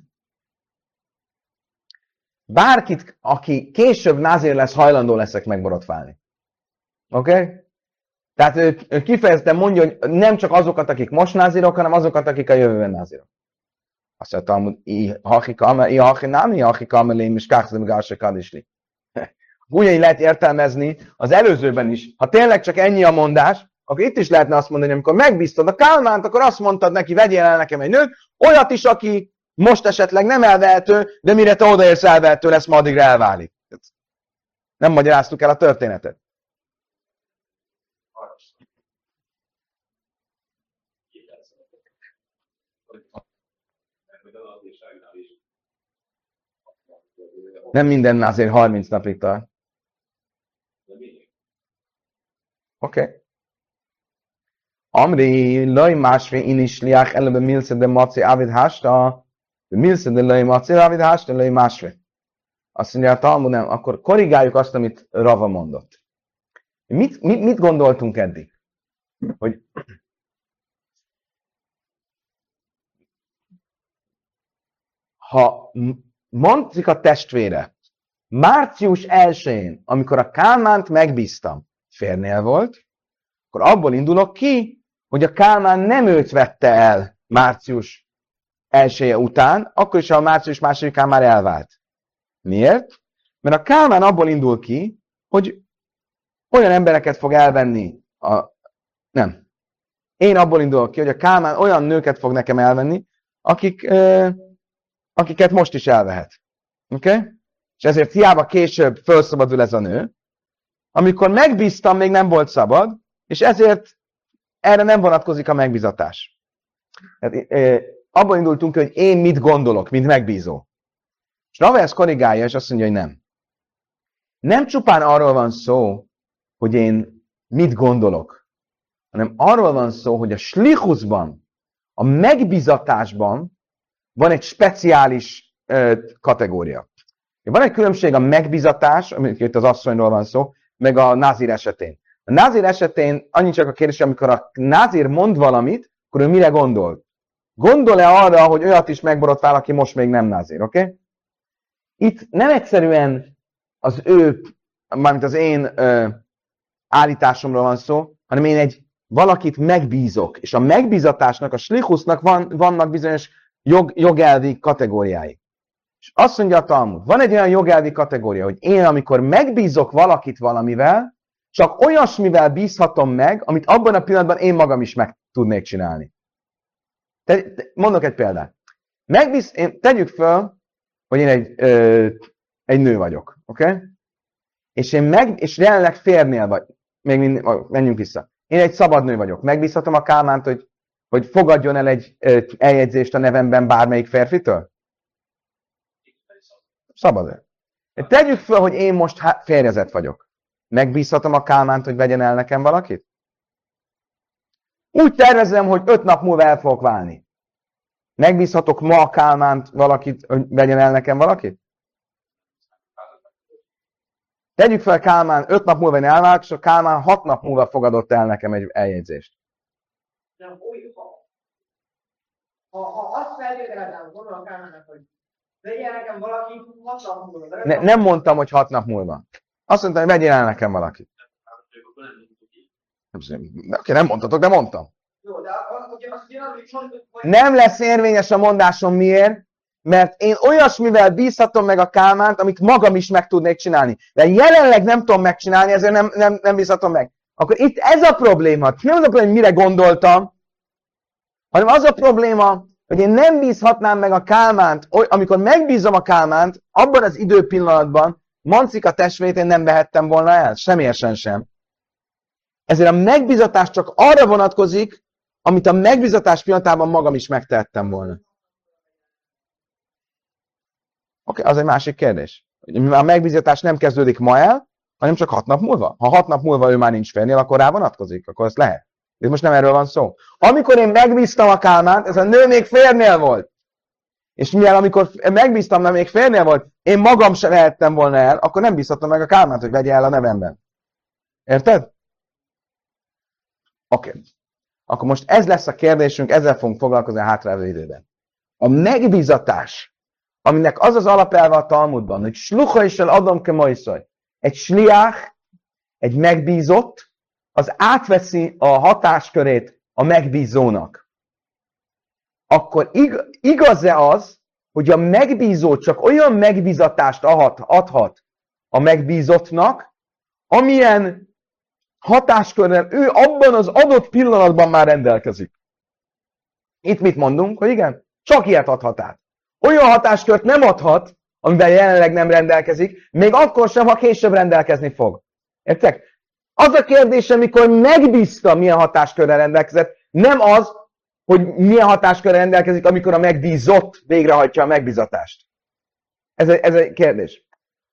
bárkit, aki később názér lesz, hajlandó leszek megborotválni. Oké? Okay? Tehát ő, ő kifejezetten mondja, hogy nem csak azokat, akik most názírok, hanem azokat, akik a jövőben názírok. Azt mondta, hogy i haki nem, i haki kamelém, és kákszem gárse kadisli. Úgy lehet értelmezni az előzőben is. Ha tényleg csak ennyi a mondás, akkor itt is lehetne azt mondani, amikor megbíztad a Kálmánt, akkor azt mondtad neki, vegyél el nekem egy nőt, olyat is, aki most esetleg nem elvehető, de mire te odaérsz elvehető lesz, ma addigra elválik. Nem magyaráztuk el a történetet. Nem minden azért 30 napig tart. Oké. Okay. Amri, loj másfé in is liach elebe milsze de maci avid hasta, de milsze de loj maci avid hasta, loj másfé. Azt mondja a Talmud, nem, akkor korrigáljuk azt, amit Rava mondott. Mit, mit, mit gondoltunk eddig? Hogy ha mondzik a testvére, március 1-én, amikor a Kálmánt megbíztam, férnél volt, akkor abból indulok ki, hogy a Kálmán nem őt vette el március elsője után, akkor is, ha a március másodikán már elvált. Miért? Mert a Kálmán abból indul ki, hogy olyan embereket fog elvenni a... Nem. Én abból indulok ki, hogy a Kálmán olyan nőket fog nekem elvenni, akik, ö, akiket most is elvehet. Oké? Okay? És ezért hiába később felszabadul ez a nő, amikor megbíztam, még nem volt szabad, és ezért erre nem vonatkozik a megbizatás. Hát, e, abban indultunk, hogy én mit gondolok, mint megbízó. És Rava ezt korrigálja, és azt mondja, hogy nem. Nem csupán arról van szó, hogy én mit gondolok, hanem arról van szó, hogy a slichusban, a megbizatásban van egy speciális ö, kategória. Van egy különbség a megbizatás, amit itt az asszonyról van szó, meg a nazir esetén. A názír esetén annyi csak a kérdés, amikor a názír mond valamit, akkor ő mire gondol? Gondol-e arra, hogy olyat is megborotvál, aki most még nem názér, oké? Okay? Itt nem egyszerűen az ő, mármint az én ö, állításomról van szó, hanem én egy valakit megbízok, és a megbízatásnak, a slichusznak van, vannak bizonyos jog, jogelvi kategóriái. És azt mondja a Talmud, van egy olyan jogelvi kategória, hogy én, amikor megbízok valakit valamivel, csak olyasmivel bízhatom meg, amit abban a pillanatban én magam is meg tudnék csinálni. Te, te, mondok egy példát. Megbíz, én, tegyük föl, hogy én egy, ö, egy nő vagyok, oké? Okay? És én meg, és jelenleg férnél vagy, még mindig, menjünk vissza. Én egy szabad nő vagyok. Megbízhatom a Kálmánt, hogy, hogy fogadjon el egy ö, eljegyzést a nevemben bármelyik férfitől? Szabad ő. Tegyük föl, hogy én most férjezett vagyok. Megbízhatom a Kálmánt, hogy vegyen el nekem valakit? Úgy tervezem, hogy öt nap múlva el fogok válni. Megbízhatok ma a Kálmánt valakit, hogy vegyen el nekem valakit? Tegyük fel, Kálmán öt nap múlva én elvált, és a Kálmán hat nap múlva fogadott el nekem egy eljegyzést. Nem, úgy, ha, ha, ha azt feltételezem, gondolom Kálmánnak, hogy vegyen nekem valaki hat nap múlva. Ne, nem mondtam, hogy hat nap múlva. Azt mondtam, hogy vegyél el nekem valakit. Oké, nem mondtatok, de mondtam. Nem lesz érvényes a mondásom miért? Mert én olyasmivel bízhatom meg a Kálmánt, amit magam is meg tudnék csinálni. De jelenleg nem tudom megcsinálni, ezért nem, nem, nem bízhatom meg. Akkor itt ez a probléma. Nem az a probléma, hogy mire gondoltam, hanem az a probléma, hogy én nem bízhatnám meg a Kálmánt, amikor megbízom a Kálmánt, abban az időpillanatban Mancika testvét én nem vehettem volna el, semmiesen sem. Ezért a megbizatás csak arra vonatkozik, amit a megbizatás pillanatában magam is megtehettem volna. Oké, okay, az egy másik kérdés. A megbizatás nem kezdődik ma el, hanem csak hat nap múlva. Ha hat nap múlva ő már nincs férnél, akkor rá vonatkozik, akkor ezt lehet. De most nem erről van szó. Amikor én megbíztam a Kálmánt, ez a nő még férnél volt. És mivel amikor megbíztam, mert még férnél volt, én magam se lehettem volna el, akkor nem bízhatom meg a Kálmánt, hogy vegye el a nevemben. Érted? Oké. Okay. Akkor most ez lesz a kérdésünk, ezzel fogunk foglalkozni a hátralévő időben. A megbízatás, aminek az az alapelve a Talmudban, hogy sluha is el adom ke Egy sliach, egy megbízott, az átveszi a hatáskörét a megbízónak. Akkor ig- igaz-e az, hogy a megbízó csak olyan megbízatást adhat, adhat a megbízottnak, amilyen hatáskörrel ő abban az adott pillanatban már rendelkezik. Itt mit mondunk? Hogy igen, csak ilyet adhat át. Olyan hatáskört nem adhat, amivel jelenleg nem rendelkezik, még akkor sem, ha később rendelkezni fog. Értek? Az a kérdés, amikor megbízta, milyen hatáskörrel rendelkezett, nem az, hogy milyen hatáskörrel rendelkezik, amikor a megbízott végrehajtja a megbízatást. Ez egy, ez egy kérdés.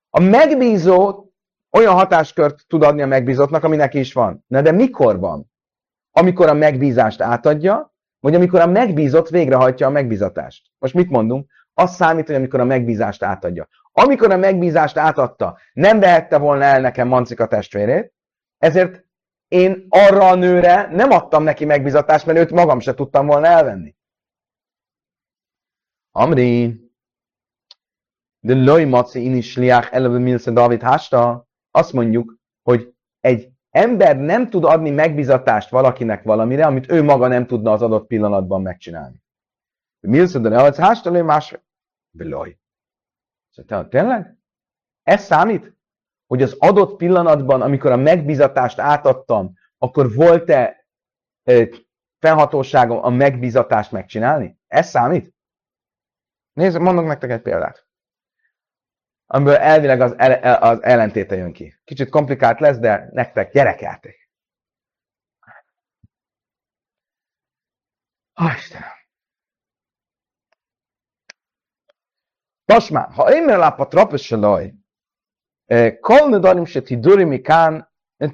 A megbízó olyan hatáskört tud adni a megbízottnak, ami neki is van. Na de mikor van? Amikor a megbízást átadja, vagy amikor a megbízott végrehajtja a megbízatást. Most mit mondunk? Az számít, hogy amikor a megbízást átadja. Amikor a megbízást átadta, nem vehette volna el nekem Mancika testvérét, ezért én arra a nőre nem adtam neki megbízatást, mert őt magam se tudtam volna elvenni. Amri, de loj maci inis liach eleve milsze David hásta, azt mondjuk, hogy egy ember nem tud adni megbizatást valakinek valamire, amit ő maga nem tudna az adott pillanatban megcsinálni. Mi az, hogy az hástalé más? Bilaj. Szóval tényleg? Ez számít? hogy az adott pillanatban, amikor a megbizatást átadtam, akkor volt-e fennhatóságom a megbizatást megcsinálni? Ez számít? Nézd, mondok nektek egy példát, amiből elvileg az, el, az ellentéte jön ki. Kicsit komplikált lesz, de nektek gyerekjáték. Ha oh, Istenem! Most már, ha én lápa trapös laj, כל נדרים שתידורי מכאן,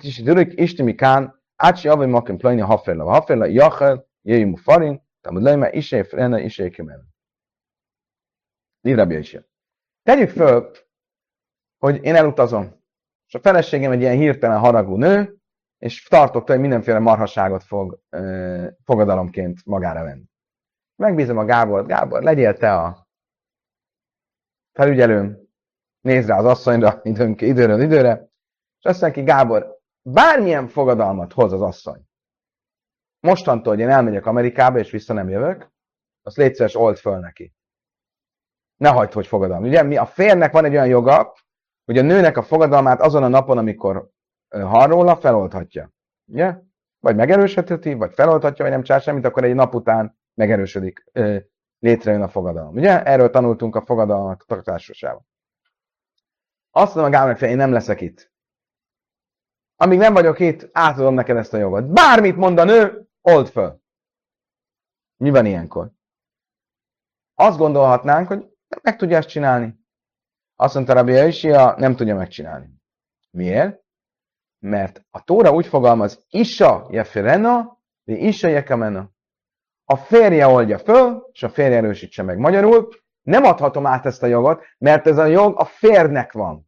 שתידורי אשתי מכאן, עד שיובא מוקם פלוני הופר לו, הופר לו יאכל, יהיו מופרים, תמוד להם אישה יפרנה, אישה יקמנה. לי רבי ישב. Tegyük föl, hogy én elutazom, és a feleségem egy ilyen hirtelen haragú nő, és tartok tőle, hogy mindenféle marhaságot fog ö, fogadalomként magára venni. Megbízom a Gábor, Gábor, legyél te a felügyelőm, nézd rá az asszonyra időn, időről időre, és azt mondja ki, Gábor, bármilyen fogadalmat hoz az asszony, mostantól, hogy én elmegyek Amerikába, és vissza nem jövök, azt légy szíves, old föl neki. Ne hagyd, hogy fogadalom. Ugye mi a férnek van egy olyan joga, hogy a nőnek a fogadalmát azon a napon, amikor róla, feloldhatja. Ugye? Vagy megerősítheti, vagy feloldhatja, vagy nem csinál semmit, akkor egy nap után megerősödik, létrejön a fogadalom. Ugye? Erről tanultunk a fogadalmak tartásosában. Azt mondom a Gábor, én nem leszek itt. Amíg nem vagyok itt, átadom neked ezt a jogot. Bármit mond a nő, old föl. Mi van ilyenkor? Azt gondolhatnánk, hogy meg tudja ezt csinálni. Azt mondta Rabbi Jaisia, nem tudja megcsinálni. Miért? Mert a Tóra úgy fogalmaz, Isa jeferena, de Isa jekamena. A férje oldja föl, és a férje erősítse meg. Magyarul nem adhatom át ezt a jogot, mert ez a jog a férnek van.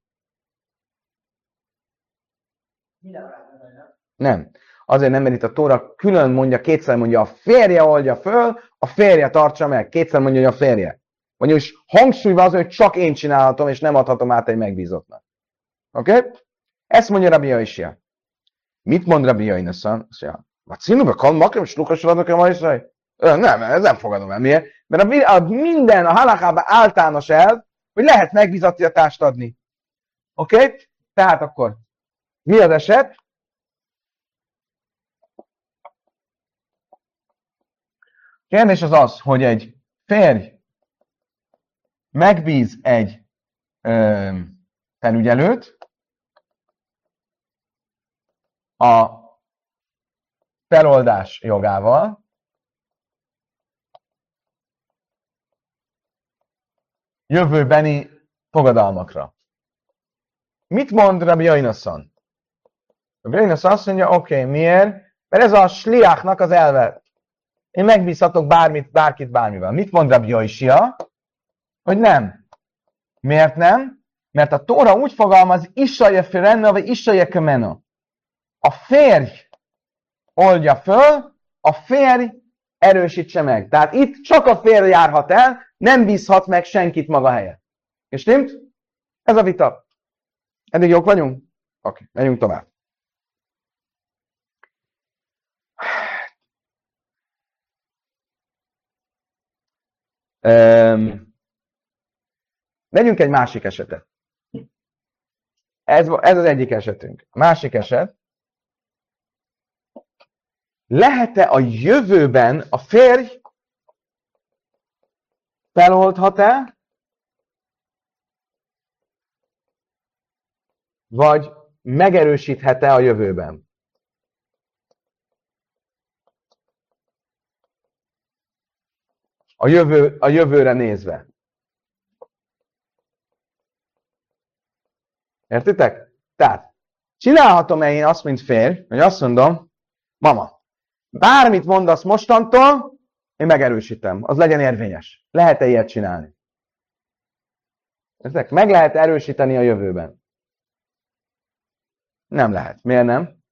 Nem. Azért nem, mert itt a Tóra külön mondja, kétszer mondja, a férje oldja föl, a férje tartsa meg. Kétszer mondja, hogy a férje. Vagyis hangsúlyban az, hogy csak én csinálhatom, és nem adhatom át egy megbízottnak. Oké? Okay? Ezt mondja Rabbi Jaisia. Mit mond Rabbi Jainaszan? Azt mondja, vagy színűbe kan makrim, slukas vannak a? Nem, ez nem fogadom el. Miért? Mert a, a minden a halakában általános el, hogy lehet megbízatítást adni. Oké? Okay? Tehát akkor mi az eset? Kérdés az az, hogy egy férj megbíz egy ö, felügyelőt a feloldás jogával, jövőbeni fogadalmakra. Mit mond Rabbi Jainaszan? Rabbi Jainaszan azt mondja, oké, okay, miért? Mert ez a sliáknak az elve. Én megbízhatok bármit, bárkit, bármivel. Mit mond Rabbi Jaisia? Hogy nem. Miért nem? Mert a Tóra úgy fogalmaz, Isaje Firenna, vagy Isaje Kemena. A férj oldja föl, a férj erősítse meg. Tehát itt csak a férj járhat el, nem bízhat meg senkit maga helyett. És nem? Ez a vita. Eddig jók vagyunk? Oké, okay, megyünk tovább. Um, Vegyünk egy másik esetet. Ez, ez az egyik esetünk. Másik eset. Lehet-e a jövőben a férj feloldhat-e, vagy megerősíthet-e a jövőben? A, jövő, a jövőre nézve. Értitek? Tehát, csinálhatom-e én azt, mint férj, hogy azt mondom, mama, bármit mondasz mostantól, én megerősítem, az legyen érvényes. Lehet-e ilyet csinálni? Értitek? Meg lehet erősíteni a jövőben. Nem lehet. Miért nem?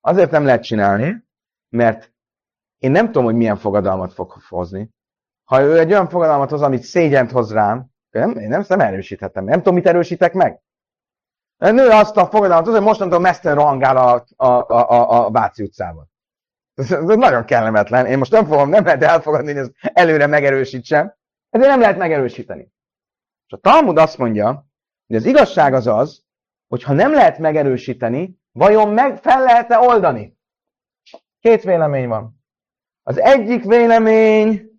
Azért nem lehet csinálni, mert én nem tudom, hogy milyen fogadalmat fog hozni. Ha ő egy olyan fogadalmat hoz, amit szégyent hoz rám, nem, én nem, nem erősíthetem. Nem tudom, mit erősítek meg. A nő azt a fogadalmat, hogy mostantól mesztelen rohangál a, a, a, a Váci utcában. Ez, ez nagyon kellemetlen. Én most nem fogom, nem lehet elfogadni, hogy ez előre megerősítsem. Ezért nem lehet megerősíteni. És a Talmud azt mondja, hogy az igazság az az, hogy ha nem lehet megerősíteni, vajon meg fel lehet-e oldani? Két vélemény van. Az egyik vélemény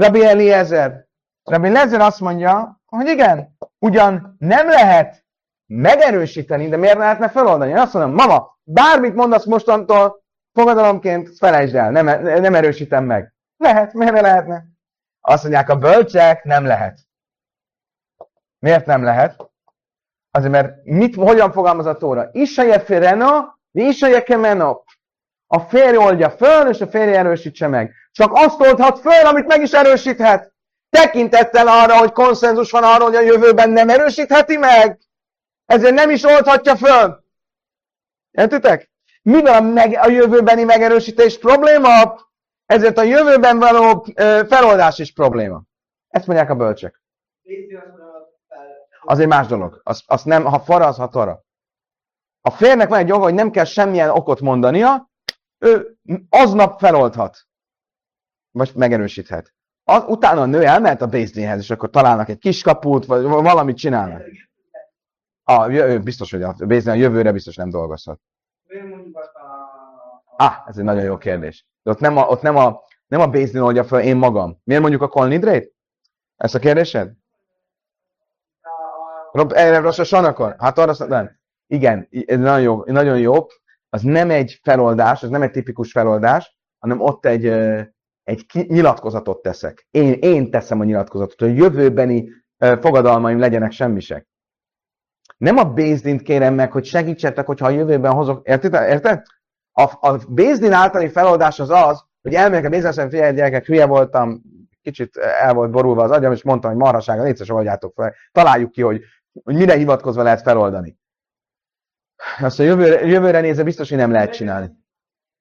Rabbi Eliezer. Rabbi Eliezer azt mondja, hogy igen, ugyan nem lehet megerősíteni, de miért lehetne feloldani? Én azt mondom, mama, bármit mondasz mostantól, fogadalomként felejtsd el, nem, nem erősítem meg. Lehet, miért ne lehetne? Azt mondják, a bölcsek nem lehet. Miért nem lehet? Azért, mert mit, hogyan fogalmaz a Tóra? Isaje fireno, isaje kemeno. A férj oldja föl, és a férj erősítse meg. Csak azt oldhat föl, amit meg is erősíthet. Tekintettel arra, hogy konszenzus van arról, hogy a jövőben nem erősítheti meg ezért nem is oldhatja föl. Értitek? Mivel a, meg, a jövőbeni megerősítés probléma, ezért a jövőben való ö, feloldás is probléma. Ezt mondják a bölcsek. Azt. Az egy más dolog. Az, az nem, ha fara, az ha tora. A férnek van egy joga, hogy nem kell semmilyen okot mondania, ő aznap feloldhat. Vagy megerősíthet. Az, utána a nő elmehet a Bézdénhez, és akkor találnak egy kiskaput, vagy valamit csinálnak. A, biztos, hogy a Bézdén a jövőre biztos nem dolgozhat. Ah, ez egy nagyon jó kérdés. De ott nem a, ott nem a, nem a Bézdin oldja fel, én magam. Miért mondjuk a kolnidrét? Ezt a kérdésed? Rob, erre rossz a sanakor? Hát arra nem. Igen, ez nagyon jó, nagyon jó. Az nem egy feloldás, az nem egy tipikus feloldás, hanem ott egy, egy nyilatkozatot teszek. Én, én teszem a nyilatkozatot, hogy jövőbeni fogadalmaim legyenek semmisek. Nem a Bézdint kérem meg, hogy segítsetek, hogyha a jövőben hozok. Érted? Érted? A, a Bézdin általi feloldás az az, hogy elmegyek a Bézdin, figyelj, gyerekek, hülye voltam, kicsit el volt borulva az agyam, és mondtam, hogy marhasága, légy szíves, oldjátok fel. Találjuk ki, hogy, hogy mire hivatkozva lehet feloldani. Azt a jövőre, jövőre nézve biztos, hogy nem lehet csinálni.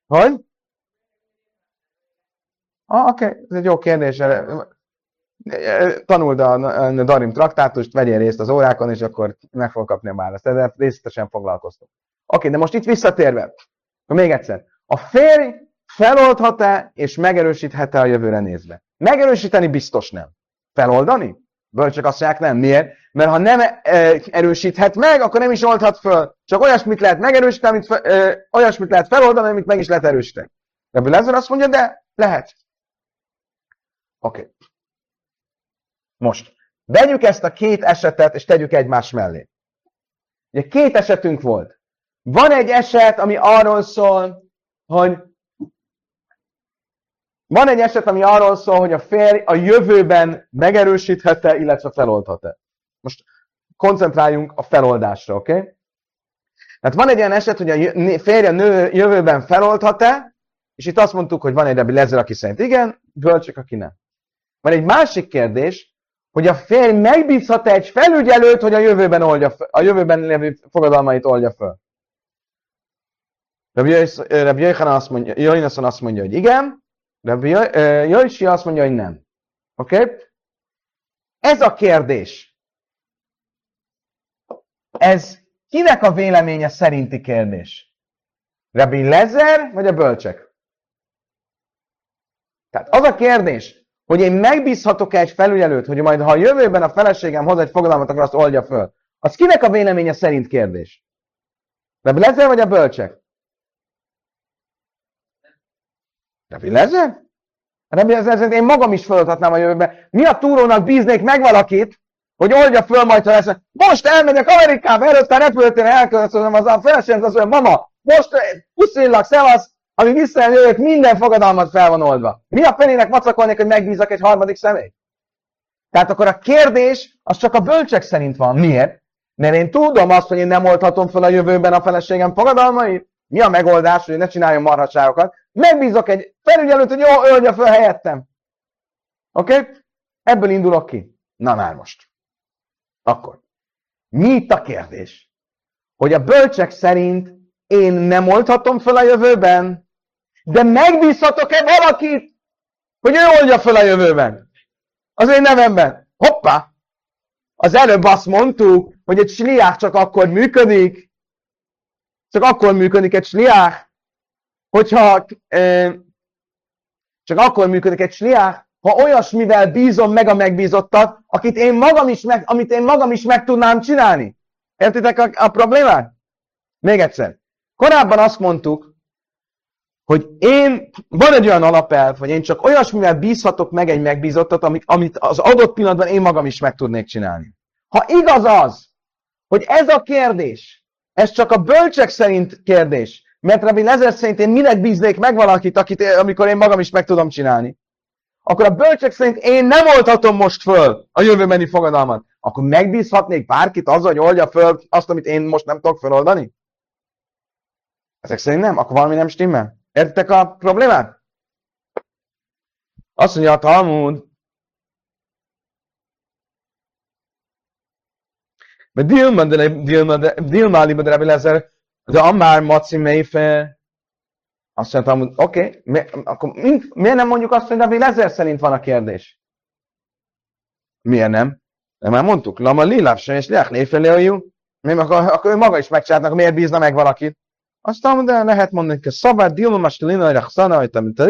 Hogy? Ah, oké, okay. ez egy jó kérdés. Tanuld a, a Darim traktátust, vegyél részt az órákon, és akkor meg fog kapni a választ. Ezzel részletesen foglalkoztunk. Oké, okay, de most itt visszatérve, még egyszer. A férj feloldhat-e és megerősíthet-e a jövőre nézve? Megerősíteni biztos nem. Feloldani? Bölcsök azt mondják nem. Miért? Mert ha nem e, erősíthet meg, akkor nem is oldhat föl. Csak olyasmit lehet megerősíteni, amit fe, e, olyasmit lehet feloldani, amit meg is lehet erősíteni. Ebből ezzel azt mondja, de lehet. Oké. Okay. Most, vegyük ezt a két esetet, és tegyük egymás mellé. Ugye két esetünk volt. Van egy eset, ami arról szól, hogy van egy eset, ami arról szól, hogy a férj a jövőben megerősíthet-e, illetve feloldhat-e. Most koncentráljunk a feloldásra, oké? Okay? Tehát van egy olyan eset, hogy a férj a nő jövőben feloldhat-e, és itt azt mondtuk, hogy van egy Rebbi Lezer, aki szerint igen, bölcsök, aki nem. Van egy másik kérdés, hogy a férj megbízhat-e egy felügyelőt, hogy a jövőben, oldja a jövőben lévő fogadalmait oldja föl. Rabbi Jöjjön azt mondja, azt mondja, hogy igen, Rabbi Jöjjön azt mondja, hogy nem. Oké? Okay? Ez a kérdés. Ez kinek a véleménye szerinti kérdés? Rabbi Lezer, vagy a bölcsek? Tehát az a kérdés, hogy én megbízhatok-e egy felügyelőt, hogy majd ha a jövőben a feleségem hoz egy fogadalmat, akkor azt oldja föl. Az kinek a véleménye szerint kérdés? Rabbi Lezer vagy a bölcsek? Rabbi Lezer? Rabbi Lezer szerint én magam is feladhatnám a jövőben. Mi a túrónak bíznék meg valakit, hogy oldja föl majd, ha lesz. Most elmegyek Amerikába, előtte a repülőtéren elkövetkezem az a feleségem, azt mondja, mama, most puszillak, szevasz, amíg visszajövök, minden fogadalmat fel van oldva. Mi a fenének macakolnék, hogy megbízak egy harmadik személy? Tehát akkor a kérdés az csak a bölcsek szerint van. Miért? Mert én tudom azt, hogy én nem oldhatom fel a jövőben a feleségem fogadalmait. Mi a megoldás, hogy ne csináljon marhaságokat? Megbízok egy felügyelőt, hogy jó, oldja fel helyettem. Oké? Okay? Ebből indulok ki. Na már most. Akkor. Mi itt a kérdés? Hogy a bölcsek szerint én nem oldhatom fel a jövőben, de megbízhatok-e valakit, hogy ő oldja fel a jövőben? Az én nevemben. Hoppá! Az előbb azt mondtuk, hogy egy sliák csak akkor működik, csak akkor működik egy sliák, hogyha csak akkor működik egy sliák, ha olyasmivel bízom meg a megbízottat, akit én magam is meg, amit én magam is meg tudnám csinálni. Értitek a, a problémát? Még egyszer. Korábban azt mondtuk, hogy én, van egy olyan alapelv, hogy én csak olyasmivel bízhatok meg egy megbízottat, amit, amit az adott pillanatban én magam is meg tudnék csinálni. Ha igaz az, hogy ez a kérdés, ez csak a bölcsek szerint kérdés, mert Rabbi Lezer szerint én minek bíznék meg valakit, akit, amikor én magam is meg tudom csinálni, akkor a bölcsek szerint én nem oldhatom most föl a jövőbeni fogadalmat. Akkor megbízhatnék bárkit azzal, hogy oldja föl azt, amit én most nem tudok feloldani? Ezek szerint nem? Akkor valami nem stimmel? Értitek a problémát? Azt mondja a Talmud, mert Dilma, Dilma, Dilma, De Amár Maci Meife, azt mondtam, hogy oké, okay, mi, akkor mi, miért nem mondjuk azt, hogy Rabbi Lezer szerint van a kérdés? Miért nem? De már mondtuk, Lama Lilav sem, és Leach mi akkor, akkor ő maga is megcsinálnak, miért bízna meg valakit? Aztán de lehet mondani, hogy szabad, Dilma Mastelina, Rachszana, hogy te mint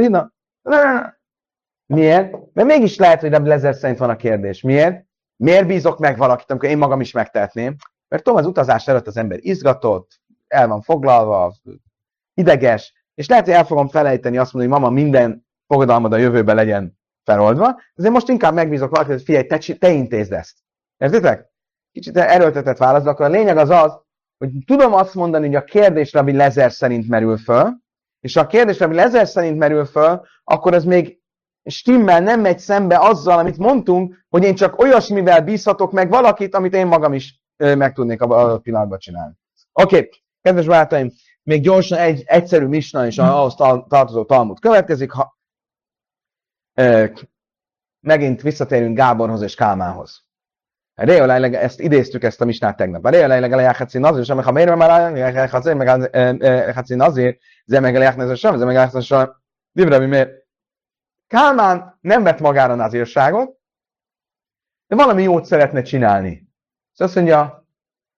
Miért? Mert mégis lehet, hogy Rabbi Lezer szerint van a kérdés. Miért? Miért bízok meg valakit, amikor én magam is megtehetném? Mert tudom, az utazás előtt az ember izgatott, el van foglalva, ideges, és lehet, hogy el fogom felejteni azt mondani, hogy mama, minden fogadalmad a jövőben legyen feloldva, ezért most inkább megbízok valakit, hogy figyelj, te, te intézd ezt. Értitek? Kicsit erőltetett válasz, akkor a lényeg az az, hogy tudom azt mondani, hogy a kérdés Rabbi Lezer szerint merül föl, és ha a kérdés Rabbi Lezer szerint merül föl, akkor ez még stimmel nem megy szembe azzal, amit mondtunk, hogy én csak olyasmivel bízhatok meg valakit, amit én magam is meg tudnék a pillanatban csinálni. Oké, okay. Kedves barátaim, még gyorsan egy egyszerű misna és ahhoz tartozó Talmud következik. Ha, e, megint visszatérünk Gáborhoz és Kálmához. Réa ezt idéztük ezt a misnát tegnap. A Réa lejleg elejátszí nazir, sem ha miért már elejátszí, meg elejátszí nazir, ze meg elejátszí sem, ze meg elejátszí sem. Divre, mi miért? Kálmán nem vett magára nazírságot, de valami jót szeretne csinálni. Szóval azt mondja,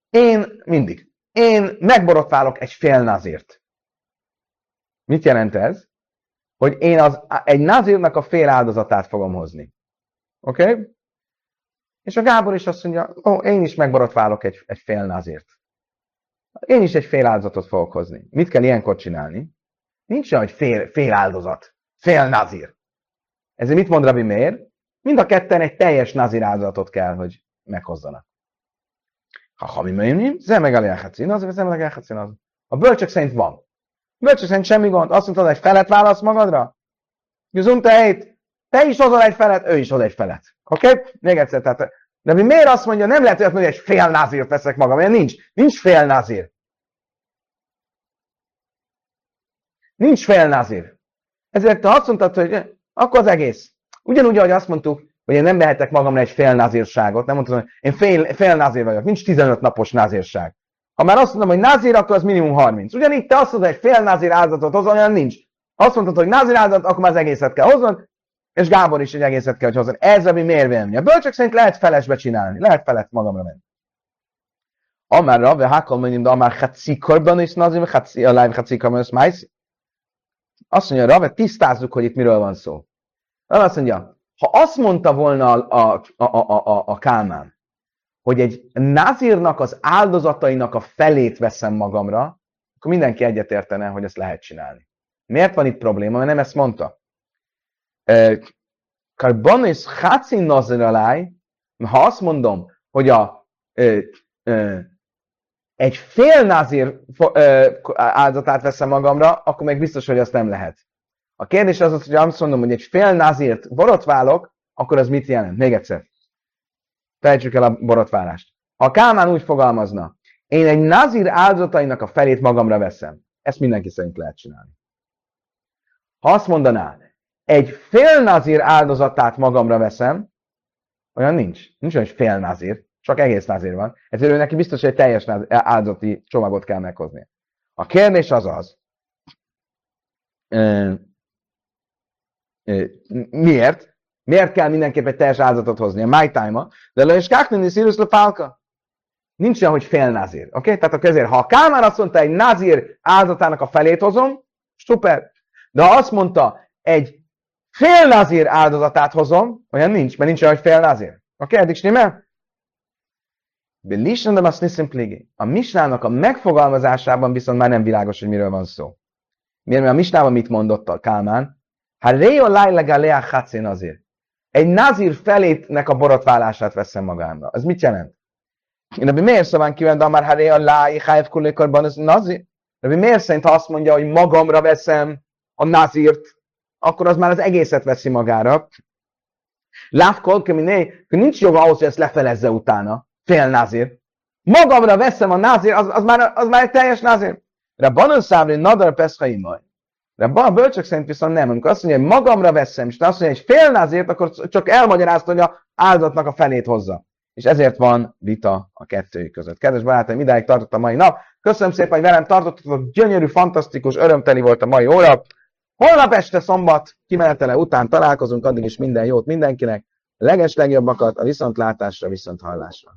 én mindig, én megborotválok egy fél nazírt. Mit jelent ez? Hogy én az, egy nazírnak a fél áldozatát fogom hozni. Oké? Okay? És a Gábor is azt mondja, ó, én is megborotválok egy, egy fél nazírt. Én is egy fél áldozatot fogok hozni. Mit kell ilyenkor csinálni? Nincs olyan, hogy fél, fél áldozat, fél nazír. Ezért mit mond Rabbi Meir? Mind a ketten egy teljes nazir áldozatot kell, hogy meghozzanak. Ha hami meimnim, zemeg eljátszik, az, zemeg eljátszik, az. A bölcsök szerint van. A bölcsök szerint semmi gond. Azt mondtad, egy felet válasz magadra? Gyuzum te te is hozol egy felet, ő is hoz egy felet. Oké? Okay? Még egyszer, tehát de mi miért azt mondja, nem lehet olyat mondani, hogy egy fél názírt veszek magam, mert nincs. Nincs fél názír. Nincs fél názír. Ezért te azt mondtad, hogy akkor az egész. Ugyanúgy, ahogy azt mondtuk, hogy én nem vehetek magamra egy fél nazírságot, nem mondtam, hogy én fél, fél nazír vagyok, nincs 15 napos nazírság. Ha már azt mondom, hogy nazír, akkor az minimum 30. Ugyanígy te azt mondod, hogy fél nazír áldozatot hozol, olyan nincs. Azt mondtad, hogy nazír áldozat, akkor már az egészet kell hoznod, és Gábor is egy egészet kell, hogy hozzon. Ez ami miért vélemény. A bölcsök szerint lehet felesbe csinálni, lehet felett magamra menni. Amár Rabbe, Hákol mondjam, de amár Hatsikorban is nazim, a live Hatsikorban is májsz. Azt mondja, Rabbe, tisztázzuk, hogy itt miről van szó. Azt mondja, ha azt mondta volna a, a, a, a, a Kálmán, hogy egy nazírnak az áldozatainak a felét veszem magamra, akkor mindenki egyetértene, hogy ezt lehet csinálni. Miért van itt probléma? Mert nem ezt mondta. Karbonis háci nazir aláj, ha azt mondom, hogy a, ö, ö, egy fél nazír áldozatát veszem magamra, akkor még biztos, hogy azt nem lehet. A kérdés az, hogy azt mondom, hogy egy fél nazírt borotválok, akkor az mit jelent? Még egyszer. Fejtsük el a borotválást. Ha Kálmán úgy fogalmazna, én egy nazír áldozatainak a felét magamra veszem. Ezt mindenki szerint lehet csinálni. Ha azt mondaná, egy fél nazír áldozatát magamra veszem, olyan nincs. Nincs olyan, hogy fél nazír, csak egész nazír van. Ezért ő neki biztos, hogy egy teljes áldozati csomagot kell meghozni. A kérdés az az, Miért? Miért kell mindenképp egy teljes áldozatot hozni? A my time de le is káknini szírus le pálka. Nincs olyan, hogy fél nazír. Oké? Okay? Tehát a ezért, ha a Kálmán azt mondta, egy nazír áldozatának a felét hozom, super. De ha azt mondta, egy fél nazír áldozatát hozom, olyan nincs, mert nincs olyan, hogy fél nazír. Oké, okay? eddig stimmel? Belisnem azt niszem A misnának a megfogalmazásában viszont már nem világos, hogy miről van szó. Miért? Mert a misnában mit mondott a Kálmán? Ha Reo Lailega Lea Hatzi Nazir. Egy nazir felétnek a borotválását veszem magámra. Ez mit jelent? Rabbi miért szóval kíván, már ha Reo Lai Hájv Kulikorban az nazir? Rabbi miért szerint, ha azt mondja, hogy magamra veszem a nazirt, akkor az már az egészet veszi magára. Lávkol, hogy nincs joga ahhoz, hogy ezt lefelezze utána. Fél nazir. Magamra veszem a nazir, az, az, már, az már egy teljes nazir. Rabbanon számri nadar peszhaimaj. De a bölcsök szerint viszont nem. Amikor azt mondja, hogy magamra veszem, és azt mondja, hogy fél azért, akkor csak elmagyarázta, hogy a áldozatnak a felét hozza. És ezért van vita a kettőjük között. Kedves barátaim, idáig tartott a mai nap. Köszönöm szépen, hogy velem tartottatok. Gyönyörű, fantasztikus, örömteli volt a mai óra. Holnap este szombat kimenetele után találkozunk, addig is minden jót mindenkinek. A leges legjobbakat a viszontlátásra, viszont hallásra.